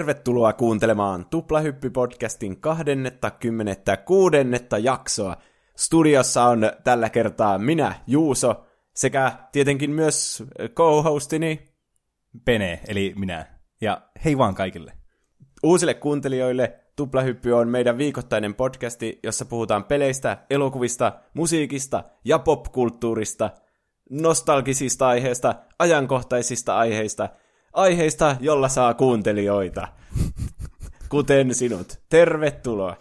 Tervetuloa kuuntelemaan Tuplahyppy-podcastin 26. jaksoa. Studiossa on tällä kertaa minä, Juuso, sekä tietenkin myös co-hostini Pene, eli minä. Ja hei vaan kaikille. Uusille kuuntelijoille Tuplahyppy on meidän viikoittainen podcasti, jossa puhutaan peleistä, elokuvista, musiikista ja popkulttuurista, nostalgisista aiheista, ajankohtaisista aiheista, aiheista, jolla saa kuuntelijoita. Kuten sinut. Tervetuloa.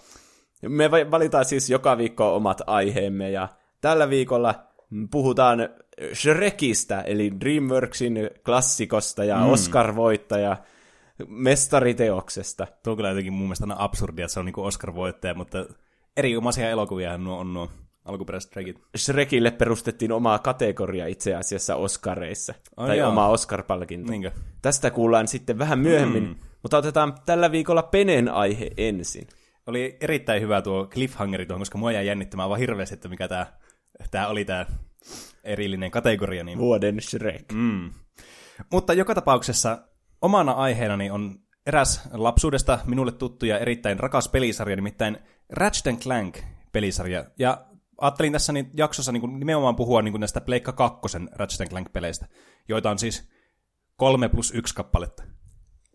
Me valitaan siis joka viikko omat aiheemme ja tällä viikolla puhutaan Shrekistä, eli DreamWorksin klassikosta ja mm. Oscar-voittaja mestariteoksesta. Tuo on kyllä jotenkin mun mielestä absurdia, että se on niinku Oscar-voittaja, mutta erinomaisia elokuvia nuo on nuo alkuperäiset Shrekit. Shrekille perustettiin omaa kategoria itse asiassa Oscareissa. Oh, tai joo. oma Oscar-palkinto. Niinkö? Tästä kuullaan sitten vähän myöhemmin, mm. mutta otetaan tällä viikolla Penen aihe ensin. Oli erittäin hyvä tuo cliffhangeri tuohon, koska mua jäi jännittämään vaan hirveästi, että mikä tämä tää oli tämä erillinen kategoria. Niin... Vuoden Shrek. Mm. Mutta joka tapauksessa omana aiheenani on eräs lapsuudesta minulle tuttu ja erittäin rakas pelisarja, nimittäin Ratchet Clank pelisarja. Ja ajattelin tässä niin jaksossa niin nimenomaan puhua niin näistä Pleikka 2 Ratchet Clank-peleistä, joita on siis kolme plus yksi kappaletta.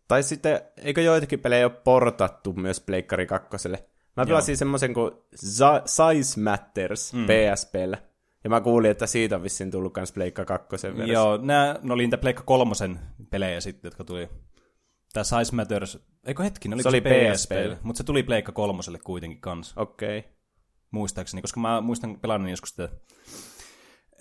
Tai sitten, eikö joitakin pelejä ole portattu myös Pleikkari 2? Mä pelasin semmoisen kuin Size Matters mm. PSPllä. Ja mä kuulin, että siitä on vissiin tullut myös Pleikka 2 versio. Joo, nämä ne oli niitä Pleikka 3 pelejä sitten, jotka tuli. Tämä Size Matters, eikö hetki, ne se oli PSP, mutta se tuli Pleikka 3 kuitenkin kanssa. Okei. Okay. Muistaakseni, koska mä muistan pelannut joskus sitä.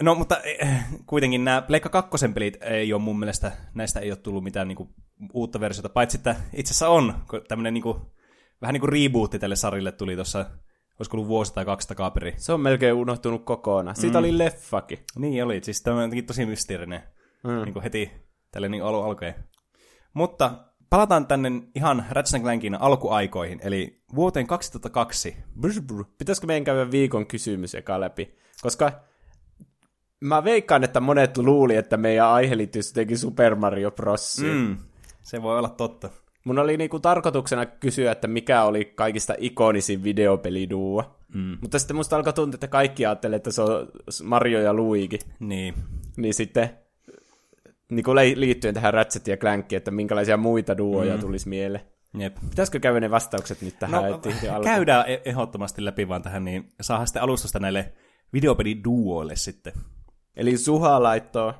No, mutta eh, kuitenkin nämä Pleikka 2 pelit ei ole mun mielestä, näistä ei ole tullut mitään niinku uutta versiota, paitsi että itse asiassa on tämmöinen niinku, vähän niin kuin rebootti tälle sarille tuli tuossa olisiko ollut vuosi tai kaksi takaperi. Se on melkein unohtunut kokonaan. Siitä mm. oli leffakin. Niin oli, siis tämä on tosi mysteerinen. Mm. Niin kuin heti tälle niin alu alkeen. Mutta palataan tänne ihan Ratchet Clankin alkuaikoihin, eli vuoteen 2002. Brr, brr. Pitäisikö meidän käydä viikon kysymys eka läpi? Koska mä veikkaan, että monet luuli, että meidän aihe liittyy jotenkin Super Mario Brosiin. Mm. Se voi olla totta. Mun oli niinku tarkoituksena kysyä, että mikä oli kaikista ikonisin videopeliduo. Mm. Mutta sitten musta alkoi tuntua, että kaikki ajattelee, että se on Mario ja Luigi. Niin. Niin sitten niin kuin liittyen tähän Ratchet ja Clankiin, että minkälaisia muita duoja mm. tulisi mieleen. Jep. Pitäisikö käydä ne vastaukset nyt tähän? No, käydään e- ehdottomasti läpi vaan tähän, niin saadaan sitten alustusta näille videopeliduoille sitten. Eli Suha laittoi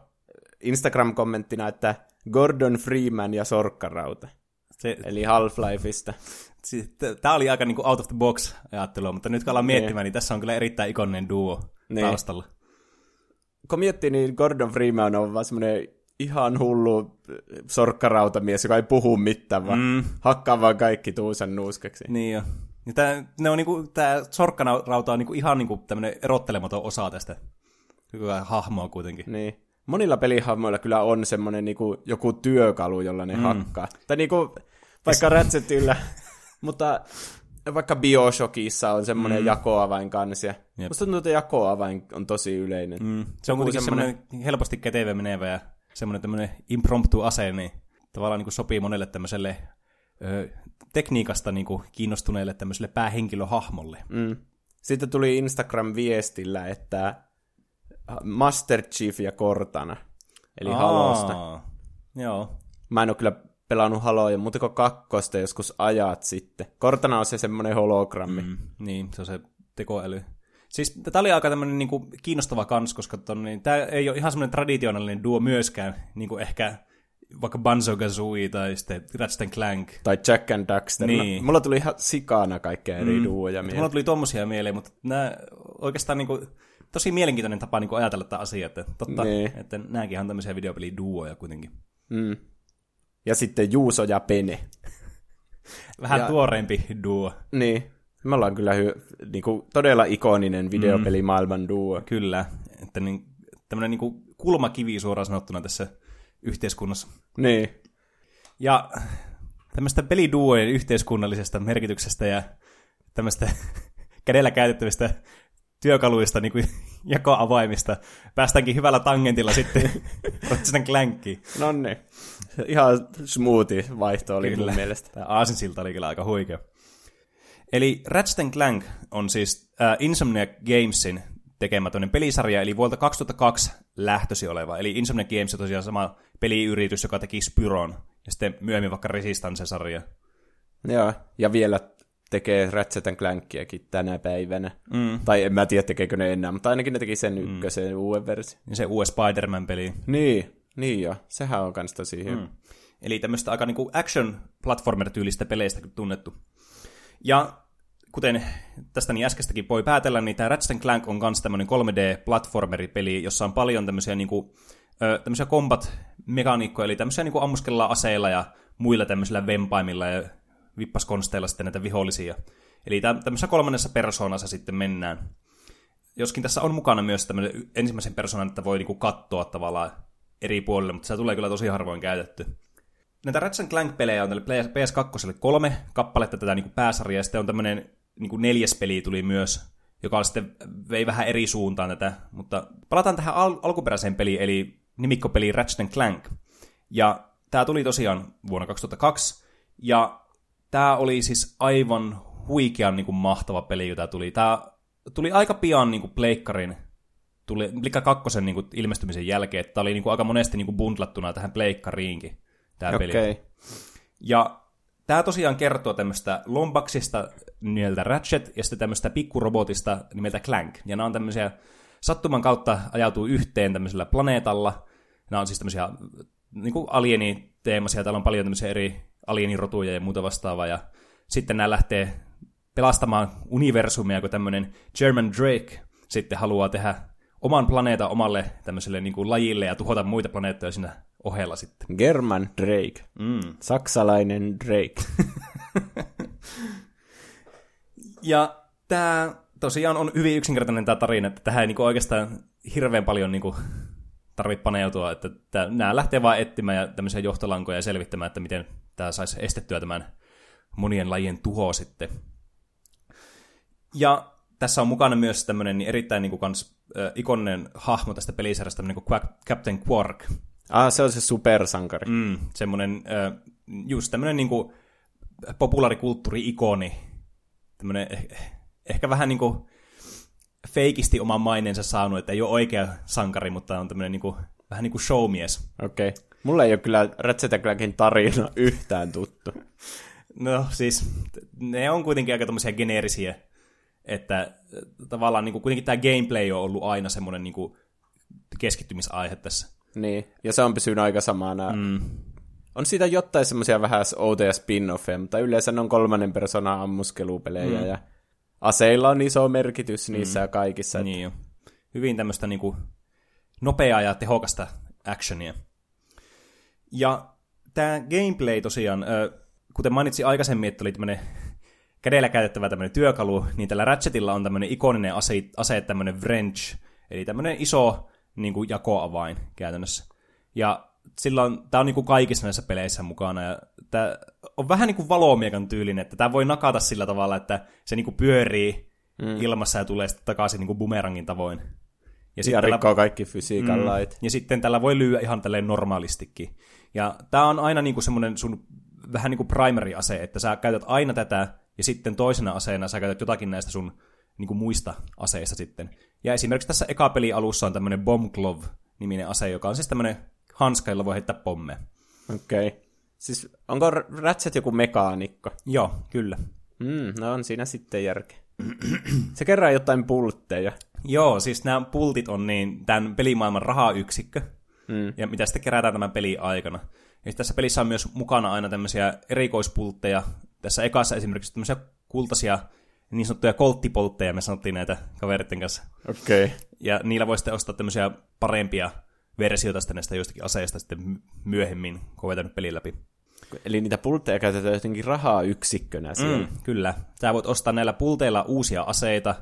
Instagram-kommenttina, että Gordon Freeman ja Sorkkarauta. Se, Eli Half-Lifeista. Tämä oli aika niin kuin out of the box ajattelua, mutta nyt kun ollaan niin. miettimään, niin tässä on kyllä erittäin ikoninen duo niin. taustalla. Kun miettii, niin Gordon Freeman on vaan semmoinen ihan hullu sorkkarautamies, joka ei puhu mitään, vaan mm. hakkaa vaan kaikki tuusan nuuskeksi. Niin jo. Ja tää, ne on niinku, tää sorkkarauta on niinku ihan niinku tämmönen erottelematon osa tästä hahmoa kuitenkin. Niin monilla pelihahmoilla kyllä on semmoinen niinku, joku työkalu, jolla ne mm. hakkaa. Tai niinku, vaikka Ratchetillä, mutta vaikka Bioshockissa on semmoinen mm. jakoavain kanssa. Musta tuntuu, että jakoavain on tosi yleinen. Mm. Se on kuitenkin semmoinen helposti kätevä menevä ja semmoinen tämmöinen impromptu ase, niin tavallaan niin kuin sopii monelle tämmöiselle ö, tekniikasta niin kuin kiinnostuneelle tämmöiselle päähenkilöhahmolle. Mm. Sitten tuli Instagram-viestillä, että Master Chief ja Cortana, eli Aa, Halosta. Joo. Mä en ole kyllä pelannut Haloja, mutta kuin kakkosta joskus ajat sitten. Cortana on se semmoinen hologrammi. Mm, niin, se on se tekoäly. Siis tämä oli aika tämmöinen niinku kiinnostava kans, koska ton, niin, tämä ei ole ihan semmoinen traditionaalinen duo myöskään, niin kuin ehkä vaikka Banzo Kazooie tai sitten Ratchet Clank. Tai Jack and Daxter. Niin. mulla tuli ihan sikana kaikkea eri mm. duoja mieleen. Mulla tuli tommosia mieleen, mutta nämä oikeastaan niinku, tosi mielenkiintoinen tapa niin ajatella tätä asiaa, että totta, niin. että nämäkin on tämmöisiä videopeliduoja kuitenkin. Mm. Ja sitten Juuso ja Pene. Vähän ja, tuoreempi duo. Niin. Me ollaan kyllä hy, niin kuin, todella ikoninen videopelimaailman mm. duo. Kyllä. Että niin, tämmöinen niin kuin kulmakivi suoraan sanottuna tässä yhteiskunnassa. Niin. Ja tämmöistä peliduojen yhteiskunnallisesta merkityksestä ja tämmöistä kädellä käytettävistä työkaluista, niin kuin jakoavaimista. Päästäänkin hyvällä tangentilla sitten Ratchet Clankkiin. No niin. Ihan smoothie vaihto oli Kyllä. mun mielestä. Tämä aasinsilta oli kyllä aika huikea. Eli Ratchet Clank on siis äh, Insomniac Gamesin tekemä pelisarja, eli vuolta 2002 lähtösi oleva. Eli Insomniac Games on tosiaan sama peliyritys, joka teki Spyron, ja sitten myöhemmin vaikka Resistance-sarja. Joo, ja vielä tekee Ratchet Clankiakin tänä päivänä. Mm. Tai en mä tiedä, tekeekö ne enää, mutta ainakin ne teki sen ykkösen mm. uuden versio. Ja se uusi Spider-Man-peli. Niin, niin joo. Sehän on kans tosi hyvä. Mm. Eli tämmöistä aika niinku action platformer-tyylistä peleistä tunnettu. Ja kuten tästä niin äskestäkin voi päätellä, niin tämä Ratchet Clank on myös tämmöinen 3D-platformeripeli, jossa on paljon tämmöisiä, niinku, ö, tämmöisiä combat-mekaniikkoja, eli tämmöisiä niinku ammuskellaan aseilla ja muilla tämmöisillä vempaimilla ja vippaskonsteilla sitten näitä vihollisia. Eli tämmöisessä kolmannessa persoonassa sitten mennään. Joskin tässä on mukana myös tämmöinen ensimmäisen persoonan, että voi niinku katsoa tavallaan eri puolille, mutta se tulee kyllä tosi harvoin käytetty. Näitä Ratchet Clank-pelejä on tälle PS2 kolme kappaletta tätä niinku pääsarjaa, ja sitten on tämmöinen niinku neljäs peli tuli myös, joka sitten vei vähän eri suuntaan tätä, mutta palataan tähän al- alkuperäiseen peliin, eli nimikkopeli Ratchet Clank. Ja tämä tuli tosiaan vuonna 2002, ja tämä oli siis aivan huikean niin kuin, mahtava peli, tämä tuli. Tämä tuli aika pian niin kuin, Pleikkarin, tuli Pleikka kakkosen niin kuin, ilmestymisen jälkeen, että tämä oli niin kuin, aika monesti niin kuin, bundlattuna tähän Pleikkariinkin, tämä Okei. peli. Ja tämä tosiaan kertoo tämmöistä Lombaxista nimeltä Ratchet ja sitten tämmöistä pikkurobotista nimeltä Clank. Ja nämä on tämmöisiä sattuman kautta ajautuu yhteen tämmöisellä planeetalla. Nämä on siis tämmöisiä niin kuin alieniteemaisia, täällä on paljon tämmöisiä eri alienirotuja ja muuta vastaavaa. Ja sitten nämä lähtee pelastamaan universumia, kun tämmöinen German Drake sitten haluaa tehdä oman planeetan omalle tämmöiselle niin kuin lajille ja tuhota muita planeettoja siinä ohella sitten. German Drake. Mm. Saksalainen Drake. Ja tämä tosiaan on hyvin yksinkertainen tämä tarina, että tähän ei niinku oikeastaan hirveän paljon niinku tarvitse paneutua, että tää, nämä lähtee vaan etsimään ja tämmöisiä johtolankoja ja selvittämään, että miten tämä saisi estettyä tämän monien lajien tuho sitten. Ja tässä on mukana myös tämmöinen erittäin niin kuin kans, äh, ikoninen hahmo tästä pelisarjasta, tämmöinen kuin Quack- Captain Quark. Ah, se on se supersankari. Mm, semmoinen, äh, just tämmöinen niin kuin populaarikulttuuri-ikoni. Tämmöinen eh, ehkä vähän niin kuin feikisti oman maineensa saanut, että ei ole oikea sankari, mutta on tämmöinen niin kuin, vähän niin kuin showmies. Okei. Okay. Mulla ei ole kyllä Ratchet Clankin tarina yhtään tuttu. No siis, ne on kuitenkin aika tämmöisiä geneerisiä, että tavallaan niin kuin, kuitenkin tämä gameplay on ollut aina semmoinen niin kuin, keskittymisaihe tässä. Niin, ja se on pysynyt aika samana. Mm. On siitä jotain semmoisia vähän outoja spin-offeja, mutta yleensä ne on kolmannen persoonan ammuskelupelejä mm. ja aseilla on iso merkitys niissä mm. ja kaikissa. Niin jo. Hyvin tämmöistä niin kuin, nopeaa ja tehokasta actionia. Ja tämä gameplay tosiaan, kuten mainitsin aikaisemmin, että oli tämmöinen kädellä käytettävä tämmöinen työkalu, niin tällä Ratchetilla on tämmöinen ikoninen ase, ase tämmöinen wrench, eli tämmöinen iso niin kuin jakoavain käytännössä. Ja sillä on, tää on niin kuin kaikissa näissä peleissä mukana, ja tää on vähän niin kuin valomiekan tyylinen, että tämä voi nakata sillä tavalla, että se niin kuin pyörii mm. ilmassa ja tulee sitten takaisin niin kuin bumerangin tavoin. Ja, ja rikkoo tällä, kaikki fysiikan mm, lait. Ja sitten tällä voi lyödä ihan tälleen normaalistikin. Ja tämä on aina niin kuin semmoinen sun vähän niin kuin primary-ase, että sä käytät aina tätä, ja sitten toisena aseena sä käytät jotakin näistä sun niin kuin muista aseista sitten. Ja esimerkiksi tässä eka peli alussa on tämmöinen Bomb Glove-niminen ase, joka on siis tämmöinen hanska, jolla voi heittää pommeja. Okei. Okay. Siis onko Ratchet joku mekaanikko? Joo, kyllä. Mm, no on siinä sitten järkeä. Se kerää jotain pultteja. Joo, siis nämä pultit on niin tämän pelimaailman rahayksikkö, mm. ja mitä sitten kerätään tämän pelin aikana. Ja tässä pelissä on myös mukana aina tämmöisiä erikoispultteja. Tässä ekassa esimerkiksi tämmöisiä kultaisia niin sanottuja kolttipoltteja, me sanottiin näitä kaveritten kanssa. Okei. Okay. Ja niillä voi sitten ostaa tämmöisiä parempia versioita sitten näistä joistakin aseista sitten myöhemmin, kun on pelin läpi. Eli niitä pultteja käytetään jotenkin rahaa yksikkönä siellä. Mm, kyllä. Sä voit ostaa näillä pulteilla uusia aseita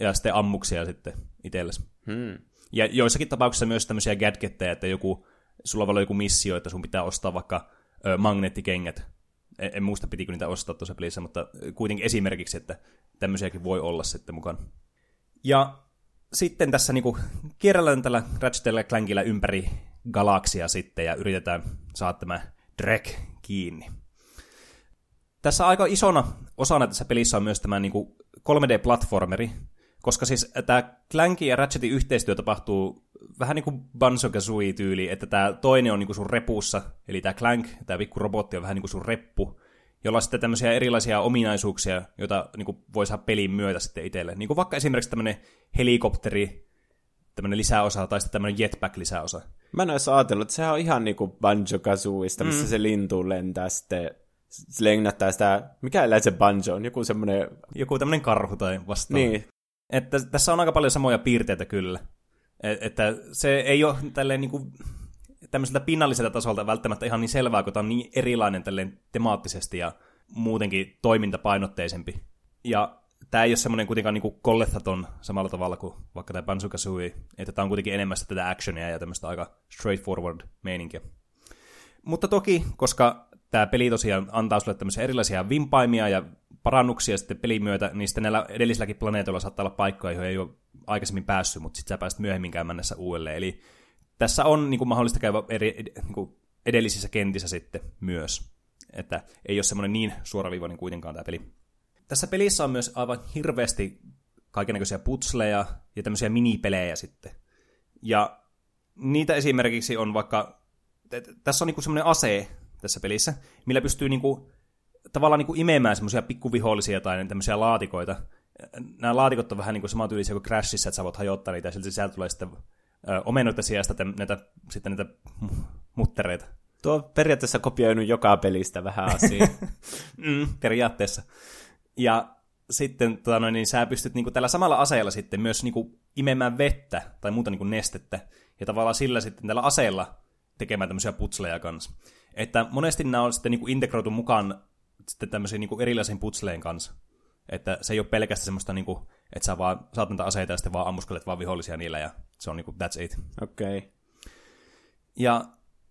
ja sitten ammuksia sitten itsellesi. Hmm. Ja joissakin tapauksissa myös tämmöisiä gadgetteja, että joku, sulla voi olla joku missio, että sun pitää ostaa vaikka ö, magneettikengät. En, muista pitikö niitä ostaa tuossa pelissä, mutta kuitenkin esimerkiksi, että tämmöisiäkin voi olla sitten mukana. Ja sitten tässä niinku kierrellään tällä Ratchet Clankilla ympäri galaksia sitten ja yritetään saada tämä Drek kiinni. Tässä aika isona osana tässä pelissä on myös tämä niin kuin 3D-platformeri, koska siis tämä Clankin ja Ratchetin yhteistyö tapahtuu vähän niin kuin banjo tyyli että tämä toinen on niin kuin sun repussa, eli tämä Clank, tämä pikku robotti on vähän niin kuin sun reppu, jolla on sitten tämmöisiä erilaisia ominaisuuksia, joita niin kuin voi saada pelin myötä sitten itselle. Niin kuin vaikka esimerkiksi tämmöinen helikopteri, tämmöinen lisäosa, tai sitten tämmöinen jetpack-lisäosa. Mä en olisi ajatellut, että sehän on ihan niin kuin banjo missä mm. se lintu lentää sitten se lengättää sitä, mikä eläin se banjo on, joku semmoinen... Joku tämmöinen karhu tai vastaava. Niin. Että tässä on aika paljon samoja piirteitä kyllä. Et, että se ei ole niin kuin, tämmöiseltä pinnalliselta tasolta välttämättä ihan niin selvää, kun tämä on niin erilainen temaattisesti ja muutenkin toimintapainotteisempi. Ja tämä ei ole semmoinen kuitenkaan niin kollethaton samalla tavalla kuin vaikka tämä Banjo Kazooie, että tämä on kuitenkin enemmän tätä actionia ja tämmöistä aika straightforward meininkiä. Mutta toki, koska tämä peli tosiaan antaa sulle tämmöisiä erilaisia vimpaimia ja parannuksia sitten pelin myötä, niin sitten näillä edellisilläkin planeetoilla saattaa olla paikkoja, joihin ei ole aikaisemmin päässyt, mutta sitten sä pääset myöhemmin mennessä uudelleen. Eli tässä on niin kuin, mahdollista käydä eri, niin kuin, edellisissä kentissä sitten myös. Että ei ole semmoinen niin suoraviivainen kuitenkaan tämä peli. Tässä pelissä on myös aivan hirveästi kaikenlaisia putsleja ja tämmöisiä minipelejä sitten. Ja niitä esimerkiksi on vaikka, tässä on niinku semmoinen ase tässä pelissä, millä pystyy niinku, tavallaan niinku imemään semmoisia pikkuvihollisia tai tämmöisiä laatikoita. Nämä laatikot on vähän niinku samantyylisiä kuin Crashissa, että sä voit hajottaa niitä ja silti sieltä tulee sitten omenoita sijasta näitä, sitten näitä muttereita. Tuo on periaatteessa kopioinut joka pelistä vähän asiaa. mm, periaatteessa. Ja sitten tota noin, niin sä pystyt niin kuin, tällä samalla aseella sitten myös niin kuin, imemään vettä tai muuta niin kuin, nestettä. Ja tavallaan sillä sitten tällä aseella tekemään tämmöisiä putsleja kanssa. Että monesti nämä on sitten niin kuin, integroitu mukaan sitten tämmöisiin niin kuin, erilaisiin putsleen kanssa. Että se ei ole pelkästään semmoista, niin kuin, että sä vaan saat näitä aseita ja sitten vaan ammuskelet vaan vihollisia niillä ja se on niin kuin, that's it. Okei. Okay. Ja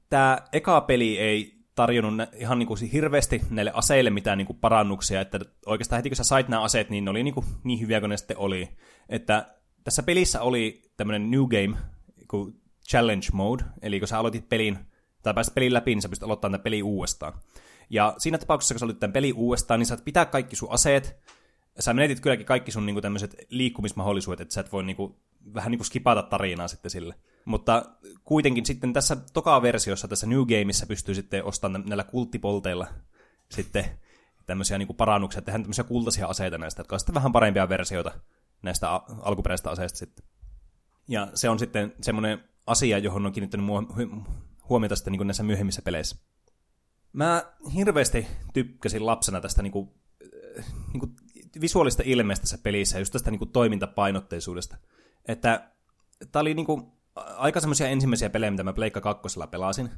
tämä eka peli ei tarjonnut ihan niin kuin hirveästi näille aseille mitään niin kuin parannuksia, että oikeastaan heti kun sä sait nämä aseet, niin ne oli niin, kuin niin hyviä kuin ne sitten oli. Että tässä pelissä oli tämmöinen New Game kuin Challenge Mode, eli kun sä aloitit pelin, tai pääsit pelin läpi, niin sä pystyt aloittamaan tämän peli uudestaan. Ja siinä tapauksessa, kun sä aloitit tämän peli uudestaan, niin saat pitää kaikki sun aseet, sä menetit kylläkin kaikki sun niinku tämmöiset liikkumismahdollisuudet, että sä et voi niinku, vähän niinku skipata tarinaa sitten sille. Mutta kuitenkin sitten tässä toka versiossa, tässä New Gameissa pystyy sitten ostamaan näillä kulttipolteilla sitten tämmöisiä niinku parannuksia, tehdään tämmöisiä kultaisia aseita näistä, jotka on sitten vähän parempia versioita näistä alkuperäisistä aseista sitten. Ja se on sitten semmoinen asia, johon on kiinnittänyt huomiota sitten niin näissä myöhemmissä peleissä. Mä hirveästi tykkäsin lapsena tästä niin kuin, niin kuin visuaalista ilmeestä tässä pelissä, just tästä niin kuin toimintapainotteisuudesta. Että tää oli niin kuin, aika semmoisia ensimmäisiä pelejä, mitä mä Pleikka 2 pelasin.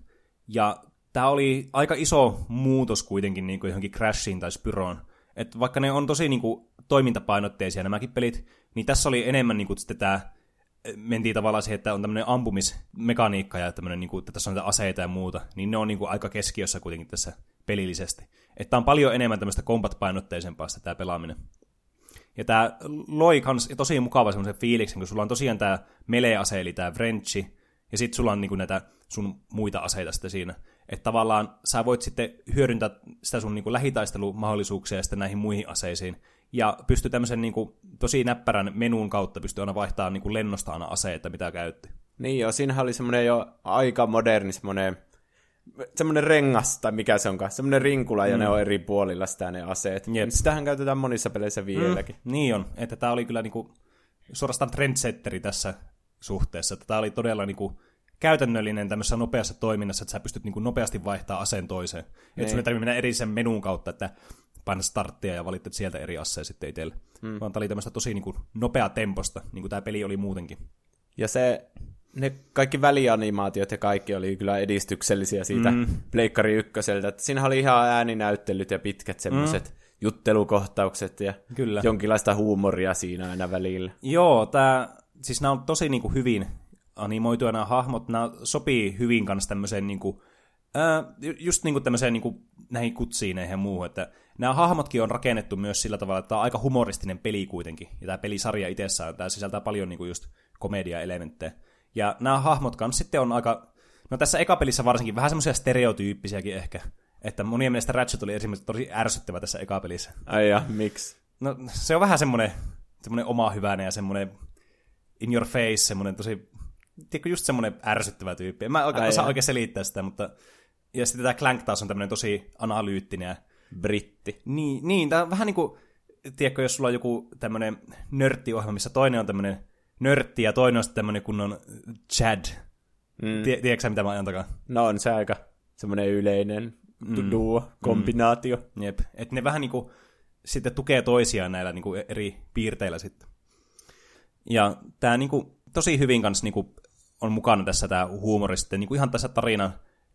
Ja tämä oli aika iso muutos kuitenkin niin kuin johonkin Crashiin tai Spyroon. Että vaikka ne on tosi niin kuin, toimintapainotteisia nämäkin pelit, niin tässä oli enemmän niin kuin, sitten tämä mentiin tavallaan siihen, että on tämmöinen ampumismekaniikka ja tämmöinen, niin kuin, että tässä on näitä aseita ja muuta, niin ne on niin kuin, aika keskiössä kuitenkin tässä pelillisesti. Että on paljon enemmän tämmöistä combat-painotteisempaa tämä pelaaminen. Ja tämä loi kans tosi mukava semmoisen fiiliksen, kun sulla on tosiaan tämä melee-ase, eli tämä Frenchi, ja sitten sulla on niinku näitä sun muita aseita sitten siinä. Että tavallaan sä voit sitten hyödyntää sitä sun niinku lähitaistelumahdollisuuksia sitten näihin muihin aseisiin. Ja pystyy tämmöisen niinku tosi näppärän menun kautta pystyy aina vaihtamaan niinku lennosta aina aseita, mitä käytti. Niin joo, siinähän oli semmoinen jo aika moderni semmoinen semmoinen rengas, tai mikä se onkaan, semmoinen rinkula, mm. ja ne on eri puolilla sitä ne aseet. Jep. Sitähän käytetään monissa peleissä vieläkin. Mm, niin on, että tämä oli kyllä niinku suorastaan trendsetteri tässä suhteessa, tämä oli todella niinku käytännöllinen tämmöisessä nopeassa toiminnassa, että sä pystyt niinku nopeasti vaihtaa aseen toiseen. Että sun niin. ei tarvitse mennä eri sen menun kautta, että painat starttia ja valitset sieltä eri aseen sitten itselle. Mm. Vaan tämä oli tämmöistä tosi niinku nopea temposta, niin kuin tämä peli oli muutenkin. Ja se ne kaikki välianimaatiot ja kaikki oli kyllä edistyksellisiä siitä mm. Pleikkari ykköseltä. Että siinä oli ihan ääninäyttelyt ja pitkät semmoiset mm. juttelukohtaukset ja kyllä. jonkinlaista huumoria siinä aina välillä. Joo, tää, siis nämä on tosi niinku hyvin animoituja nämä hahmot. Nämä sopii hyvin kanssa tämmöiseen niinku, ää, just niinku tämmöiseen niinku, näihin kutsiineihin ja muuhun, että nämä hahmotkin on rakennettu myös sillä tavalla, että tämä on aika humoristinen peli kuitenkin. Ja tämä pelisarja itsessään, tämä sisältää paljon niinku just komedia-elementtejä. Ja nämä hahmot kanssa sitten on aika No tässä ekapelissä varsinkin vähän semmoisia stereotyyppisiäkin ehkä. Että monien mielestä Ratchet oli esimerkiksi tosi ärsyttävä tässä ekapelissä. Ai ja, miksi? No se on vähän semmoinen, semmoinen oma hyvänen ja semmoinen in your face, semmoinen tosi, tiedätkö, just semmoinen ärsyttävä tyyppi. En mä osaa oikein selittää sitä, mutta... Ja sitten tämä Clank taas on tämmöinen tosi analyyttinen ja Britti. niin, niin tämä on vähän niin kuin, tiedätkö, jos sulla on joku tämmöinen nörttiohjelma, missä toinen on tämmöinen nörtti ja toinen on sitten tämmöinen kunnon Chad. Mm. Tie, tiedätkö sä, mitä mä ajan takaa? No on se aika semmoinen yleinen mm. duo, kombinaatio. Mm. Jep. Että ne vähän niin kuin sitten tukee toisiaan näillä niin kuin eri piirteillä sitten. Ja tämä niin kuin, tosi hyvin kanssa niin kuin, on mukana tässä tämä huumori sitten niin kuin ihan tässä tarinan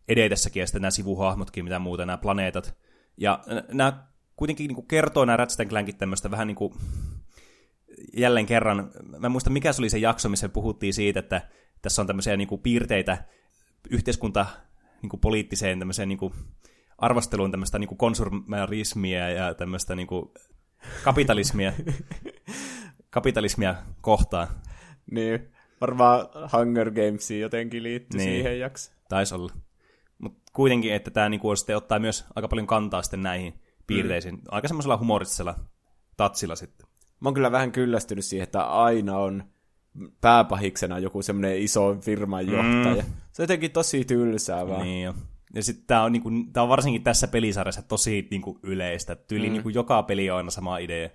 edetessäkin ja sitten nämä sivuhahmotkin, mitä muuta, nämä planeetat. Ja nämä kuitenkin niin kuin kertoo nämä Ratchet Clankit tämmöistä vähän niin kuin, jälleen kerran, mä en muista mikä se oli se jakso, missä puhuttiin siitä, että tässä on tämmöisiä niin kuin piirteitä yhteiskunta niin kuin poliittiseen tämmöiseen niin kuin arvosteluun tämmöistä niin kuin konsumerismia ja tämmöistä niin kuin kapitalismia, kapitalismia kohtaan. Niin, varmaan Hunger Gamesiin jotenkin liittyy Niin. siihen jakso. Taisi olla. Mutta kuitenkin, että tämä niinku sitten ottaa myös aika paljon kantaa sitten näihin piirteisiin. Mm. Aika semmoisella humoristisella tatsilla sitten. Mä oon kyllä vähän kyllästynyt siihen, että aina on pääpahiksena joku semmoinen iso firman johtaja. Mm. Se on jotenkin tosi tylsää vaan. Niin jo. Ja sitten tämä on, niinku, tää on varsinkin tässä pelisarjassa tosi niinku, yleistä. Tyyli mm. niinku, joka peli on aina sama idea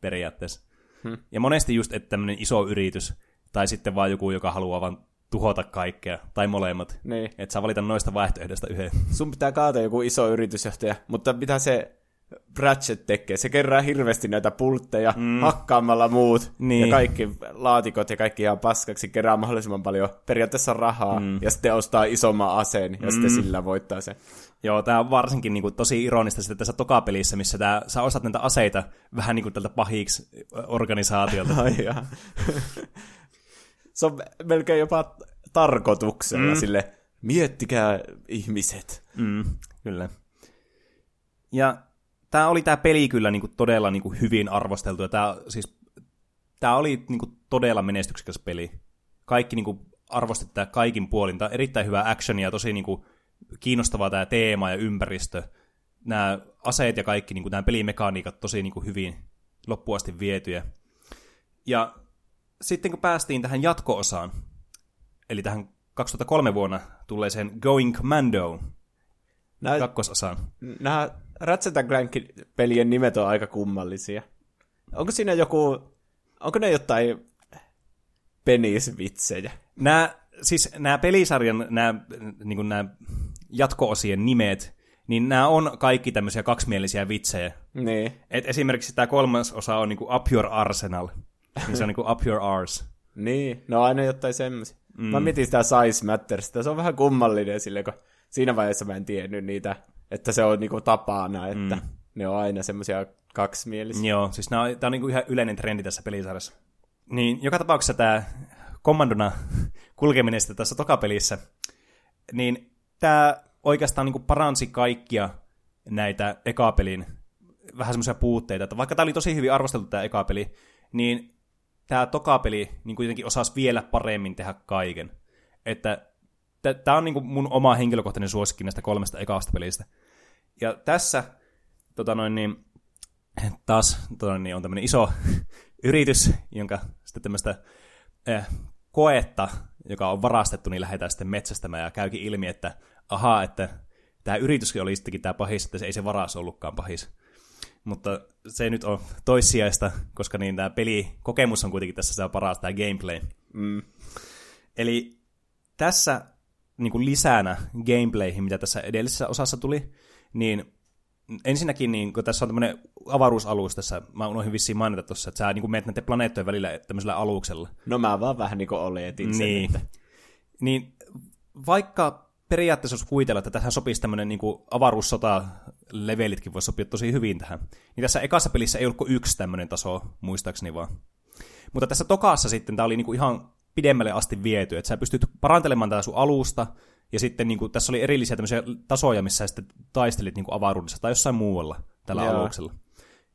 periaatteessa. Hmm. Ja monesti just, että tämmöinen iso yritys, tai sitten vaan joku, joka haluaa vaan tuhota kaikkea, tai molemmat. Niin. Että saa valita noista vaihtoehdoista yhden. Sun pitää kaataa joku iso yritysjohtaja, mutta mitä se Ratchet tekee? Se kerää hirveästi näitä pultteja mm. hakkaamalla muut Niin. ja kaikki laatikot ja kaikki ihan paskaksi, kerää mahdollisimman paljon periaatteessa rahaa mm. ja sitten ostaa isomman aseen ja mm. sitten sillä voittaa se. Joo, tämä on varsinkin niinku, tosi ironista sitten tässä tokapelissä, missä tää, sä ostat näitä aseita vähän niin kuin tältä pahiksi organisaatiolta. Ai. Se on melkein jopa tarkoituksella mm. sille, miettikää ihmiset. Mm, kyllä. Ja tämä oli tämä peli kyllä niinku todella niinku hyvin arvosteltu. Ja tää, siis, tää oli niinku todella menestyksekäs peli. Kaikki niinku arvosti tätä kaikin puolin. Tämä erittäin hyvä action ja tosi niinku kiinnostavaa tämä teema ja ympäristö. Nämä aseet ja kaikki, niinku nämä pelimekaniikat tosi niinku hyvin loppuasti vietyjä. Ja sitten kun päästiin tähän jatko-osaan, eli tähän 2003 vuonna tulleeseen Going Commando Nämä, kakkososaan. nämä Ratchet Clank-pelien nimet on aika kummallisia. Onko siinä joku, onko ne jotain penisvitsejä? Nämä, siis nämä pelisarjan nämä, niin nämä jatko-osien nimet, niin nämä on kaikki tämmöisiä kaksimielisiä vitsejä. Niin. Et esimerkiksi tämä kolmas osa on niin kuin Up Your Arsenal, niin se on niin kuin Up Your Arse. Niin, no aina jotain semmoisia. Mm. Mä mietin sitä Size Mattersta, se on vähän kummallinen sille, kun siinä vaiheessa mä en tiennyt niitä, että se on niinku tapana, että mm. ne on aina semmoisia kaksimielisiä. Joo, siis tämä on, tää on niin kuin ihan yleinen trendi tässä pelisarjassa. Niin joka tapauksessa tämä kommandona kulkeminen sitten tässä tokapelissä, niin tämä oikeastaan niin kuin paransi kaikkia näitä ekapelin vähän semmoisia puutteita, että vaikka tämä oli tosi hyvin arvosteltu tämä ekapeli, niin tämä tokapeli niin kuitenkin osasi vielä paremmin tehdä kaiken. Että tämä on niin kuin mun oma henkilökohtainen suosikki näistä kolmesta ekasta pelistä. Ja tässä tota noin, niin, taas tota, niin on tämmöinen iso yritys, jonka sitten tämmöistä eh, koetta, joka on varastettu, niin lähdetään sitten metsästämään ja käykin ilmi, että ahaa, että tämä yrityskin oli sittenkin tämä pahis, että se ei se varas ollutkaan pahis. Mutta se nyt on toissijaista, koska niin tämä pelikokemus on kuitenkin tässä se paras, tämä gameplay. Mm. Eli tässä niin kuin lisänä gameplayhin, mitä tässä edellisessä osassa tuli, niin ensinnäkin, niin kun tässä on tämmöinen avaruusalus tässä, mä unohdin vissiin mainita tuossa, että sä niin menet näiden planeettojen välillä tämmöisellä aluksella. No mä vaan vähän niinku oletin sen, Niin. että... Niin vaikka periaatteessa olisi kuvitella, että tähän sopisi tämmöinen niin avaruussota-levelitkin voisi sopia tosi hyvin tähän, niin tässä ekassa pelissä ei ollut kuin yksi tämmöinen taso, muistaakseni vaan. Mutta tässä tokaassa sitten tämä oli niin kuin ihan pidemmälle asti viety, että sä pystyt parantelemaan tätä sun alusta, ja sitten niin kuin, tässä oli erillisiä tämmöisiä tasoja, missä sä sitten taistelit niin kuin avaruudessa tai jossain muualla tällä Joo. aluksella.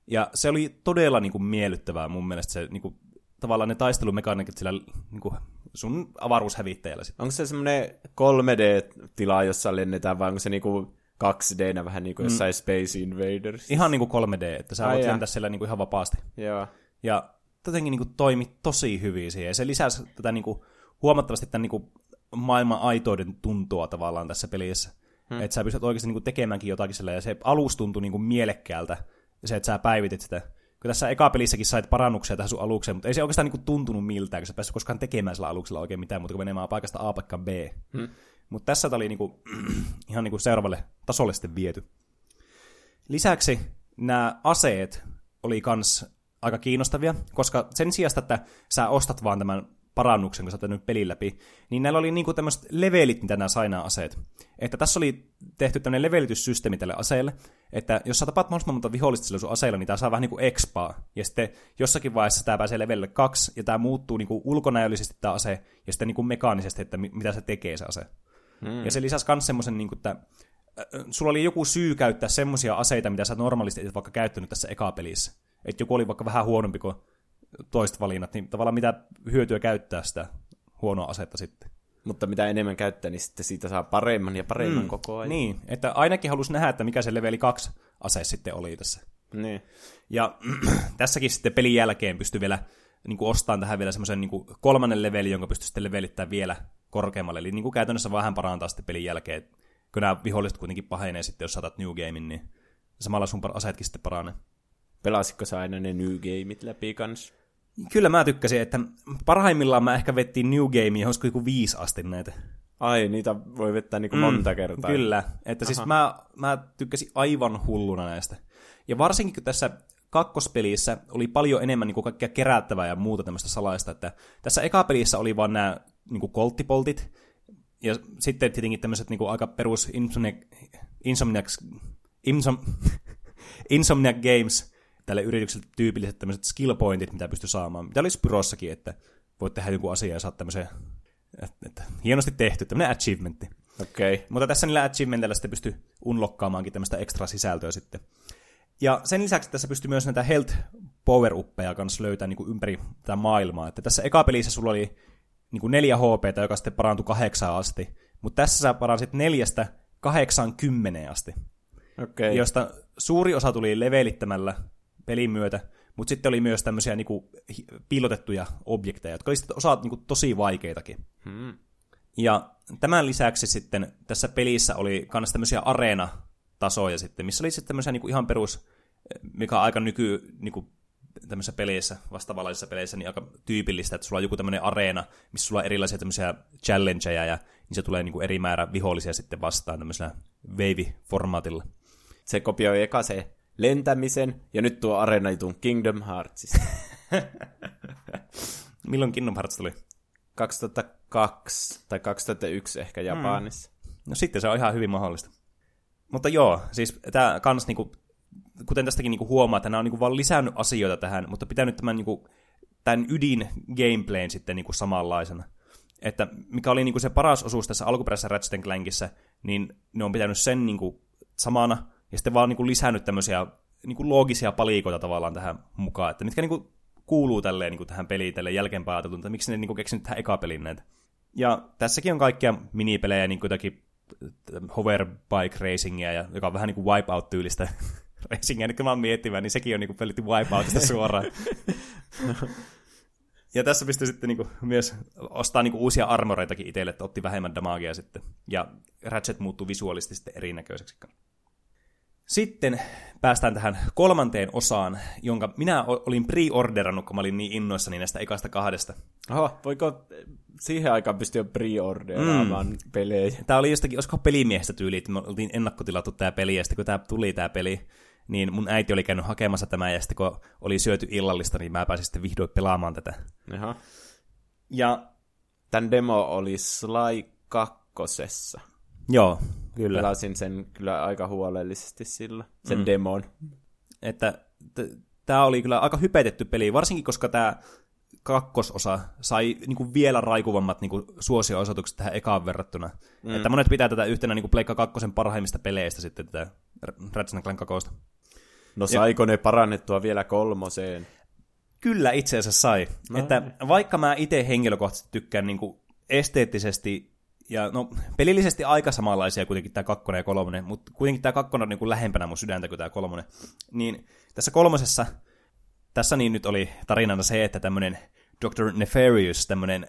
Ja se oli todella niin kuin, miellyttävää mun mielestä se niin kuin, tavallaan ne taistelumekaniikit sillä niin kuin sun avaruushävittäjällä sitten. Onko se semmoinen 3D-tila, jossa lennetään, vai onko se niinku 2D, vähän niin kuin jossain mm. Space Invaders? Ihan niin kuin 3D, että sä Ai voit lentää siellä niin kuin ihan vapaasti. Joo. Ja jotenkin niin kuin toimi tosi hyvin siihen. Ja se lisäsi tätä niin kuin, huomattavasti tämän niin kuin, maailman aitoiden tuntua tavallaan tässä pelissä. Hmm. Että sä pystyt oikeasti niin kuin, tekemäänkin jotakin sillä, ja se alus tuntui niin kuin, mielekkäältä, se, että sä päivitit sitä. Kun tässä eka pelissäkin sait parannuksia tähän sun alukseen, mutta ei se oikeastaan niin kuin, tuntunut miltään, kun sä päässyt koskaan tekemään sillä aluksella oikein mitään muuta kuin menemään paikasta A paikkaan B. Hmm. Mutta tässä tämä oli niin kuin, ihan niin kuin seuraavalle tasolle sitten viety. Lisäksi nämä aseet oli kans aika kiinnostavia, koska sen sijasta, että sä ostat vaan tämän parannuksen, kun sä oot pelin läpi, niin näillä oli niinku tämmöiset levelit, mitä nämä sai nämä aseet. Että tässä oli tehty tämmöinen levelityssysteemi tälle aseelle, että jos sä tapaat mahdollisimman monta vihollista sillä sun aseella, niin tää saa vähän niinku expaa. Ja sitten jossakin vaiheessa tämä pääsee levelille kaksi, ja tämä muuttuu niinku ulkonäöllisesti tämä ase, ja sitten niinku mekaanisesti, että mitä se tekee se ase. Hmm. Ja se lisäsi myös semmoisen, niinku, että sulla oli joku syy käyttää semmoisia aseita, mitä sä normaalisti et vaikka käyttänyt tässä eka pelissä että joku oli vaikka vähän huonompi kuin toiset valinnat, niin tavallaan mitä hyötyä käyttää sitä huonoa asetta sitten. Mutta mitä enemmän käyttää, niin sitten siitä saa paremman ja paremman mm, koko ajan. Niin, että ainakin halusi nähdä, että mikä se leveli 2 ase sitten oli tässä. Niin. Ja tässäkin sitten pelin jälkeen pystyy vielä niin kuin ostamaan tähän vielä semmoisen niin kolmannen leveli, jonka pystyy sitten levelittämään vielä korkeammalle. Eli niin kuin käytännössä vähän parantaa sitten pelin jälkeen, kun nämä viholliset kuitenkin pahenee sitten, jos saatat New Gamein, niin samalla sun aseetkin sitten paranee. Pelasitko sä aina ne New Gameit läpi kans? Kyllä mä tykkäsin, että parhaimmillaan mä ehkä vettiin New Gamea, olisiko joku viisi asti näitä. Ai, niitä voi vettää niin kuin mm, monta kertaa. Kyllä, että siis Aha. siis mä, mä tykkäsin aivan hulluna näistä. Ja varsinkin kun tässä kakkospelissä oli paljon enemmän niin kuin kaikkea kerättävää ja muuta tämmöistä salaista, että tässä eka pelissä oli vaan nämä niin kuin kolttipoltit, ja sitten tietenkin tämmöiset niin kuin aika perus Insomniac, Insomniac, Insom, Insomniac Games tälle yritykselle tyypilliset tämmöiset skill pointit, mitä pystyy saamaan. Mitä oli Spyrossakin, että voit tehdä jonkun asian ja saat tämmöisen, että, että hienosti tehty, tämmöinen achievementti. Okay. Mutta tässä niillä achievementilla sitten pystyy unlockaamaankin tämmöistä ekstra sisältöä sitten. Ja sen lisäksi tässä pystyy myös näitä health power uppeja kanssa löytää niin kuin ympäri tätä maailmaa. Että tässä eka pelissä sulla oli niin kuin neljä HP, joka sitten parantui kahdeksaan asti. Mutta tässä sä paransit neljästä kahdeksaan kymmeneen asti. Okay. Josta suuri osa tuli levelittämällä pelin myötä, mutta sitten oli myös tämmöisiä niinku piilotettuja objekteja, jotka oli osa niinku tosi vaikeitakin. Hmm. Ja tämän lisäksi sitten tässä pelissä oli myös tämmöisiä areena-tasoja sitten, missä oli sitten tämmöisiä niinku ihan perus, mikä on aika nyky, niinku, tämmöisissä peleissä, vastavalaisissa peleissä, niin aika tyypillistä, että sulla on joku tämmöinen areena, missä sulla on erilaisia tämmöisiä challengeja, ja niin se tulee niinku eri määrä vihollisia sitten vastaan tämmöisellä wave-formaatilla. Se kopioi eka se lentämisen, ja nyt tuo areena jutun Kingdom Heartsista. Milloin Kingdom Hearts tuli? 2002 tai 2001 ehkä hmm. Japanissa. Hmm. No sitten se on ihan hyvin mahdollista. Mutta joo, siis tämä kans niinku, kuten tästäkin niinku huomaa, että nämä on niinku vaan lisännyt asioita tähän, mutta pitänyt tämän, niinku, tämän ydin gameplayn sitten niinku samanlaisena. Että mikä oli niinku se paras osuus tässä alkuperäisessä Ratchet Clankissa, niin ne on pitänyt sen niinku samana, ja sitten vaan niin kuin lisännyt tämmöisiä niin kuin loogisia palikoita tavallaan tähän mukaan, että mitkä niin kuin kuuluu tälleen niin kuin tähän peliin tälleen jälkeenpäin ajateltu, että miksi ne niin kuin keksinyt tähän eka pelin näitä. Ja tässäkin on kaikkia minipelejä, niin kuin jotakin äh, hoverbike racingia, ja, joka on vähän niin kuin wipeout-tyylistä racingia, nyt kun mä oon miettimään, niin sekin on niin kuin pelitty wipeoutista suoraan. ja tässä pystyy sitten niin kuin myös ostaa niin kuin uusia armoreitakin itselle, että otti vähemmän damagea sitten. Ja Ratchet muuttuu visuaalisesti sitten erinäköiseksi. Sitten päästään tähän kolmanteen osaan, jonka minä olin pre-orderannut, kun mä olin niin innoissani näistä ekasta kahdesta. Oho, voiko siihen aikaan pystyä pre-orderaamaan mm. pelejä? Tämä oli jostakin, olisiko pelimiehestä tyyli, että me oltiin ennakkotilattu tämä peli, ja sitten kun tämä tuli tämä peli, niin mun äiti oli käynyt hakemassa tämä, ja sitten kun oli syöty illallista, niin mä pääsin sitten vihdoin pelaamaan tätä. Aha. Ja tämän demo oli Sly kakkosessa. Joo, Kyllä. Pelasin sen kyllä aika huolellisesti sillä, sen mm. demon. Että t- tämä oli kyllä aika hypetetty peli, varsinkin koska tämä kakkososa sai niinku vielä raikuvammat niinku suosio-osoitukset tähän ekaan verrattuna. Mm. Että monet pitää tätä yhtenä niinku Pleikka kakkosen parhaimmista peleistä sitten tätä Ratchet Clank kakosta. No saiko ja... ne parannettua vielä kolmoseen? Kyllä itse asiassa sai. No, että vaikka mä itse henkilökohtaisesti tykkään niin kuin esteettisesti ja no, pelillisesti aika samanlaisia kuitenkin tämä kakkonen ja kolmonen, mutta kuitenkin tämä kakkonen on niin kuin lähempänä mun sydäntä kuin tämä kolmonen. Niin tässä kolmosessa, tässä niin nyt oli tarinana se, että tämmöinen Dr. Nefarious, tämmöinen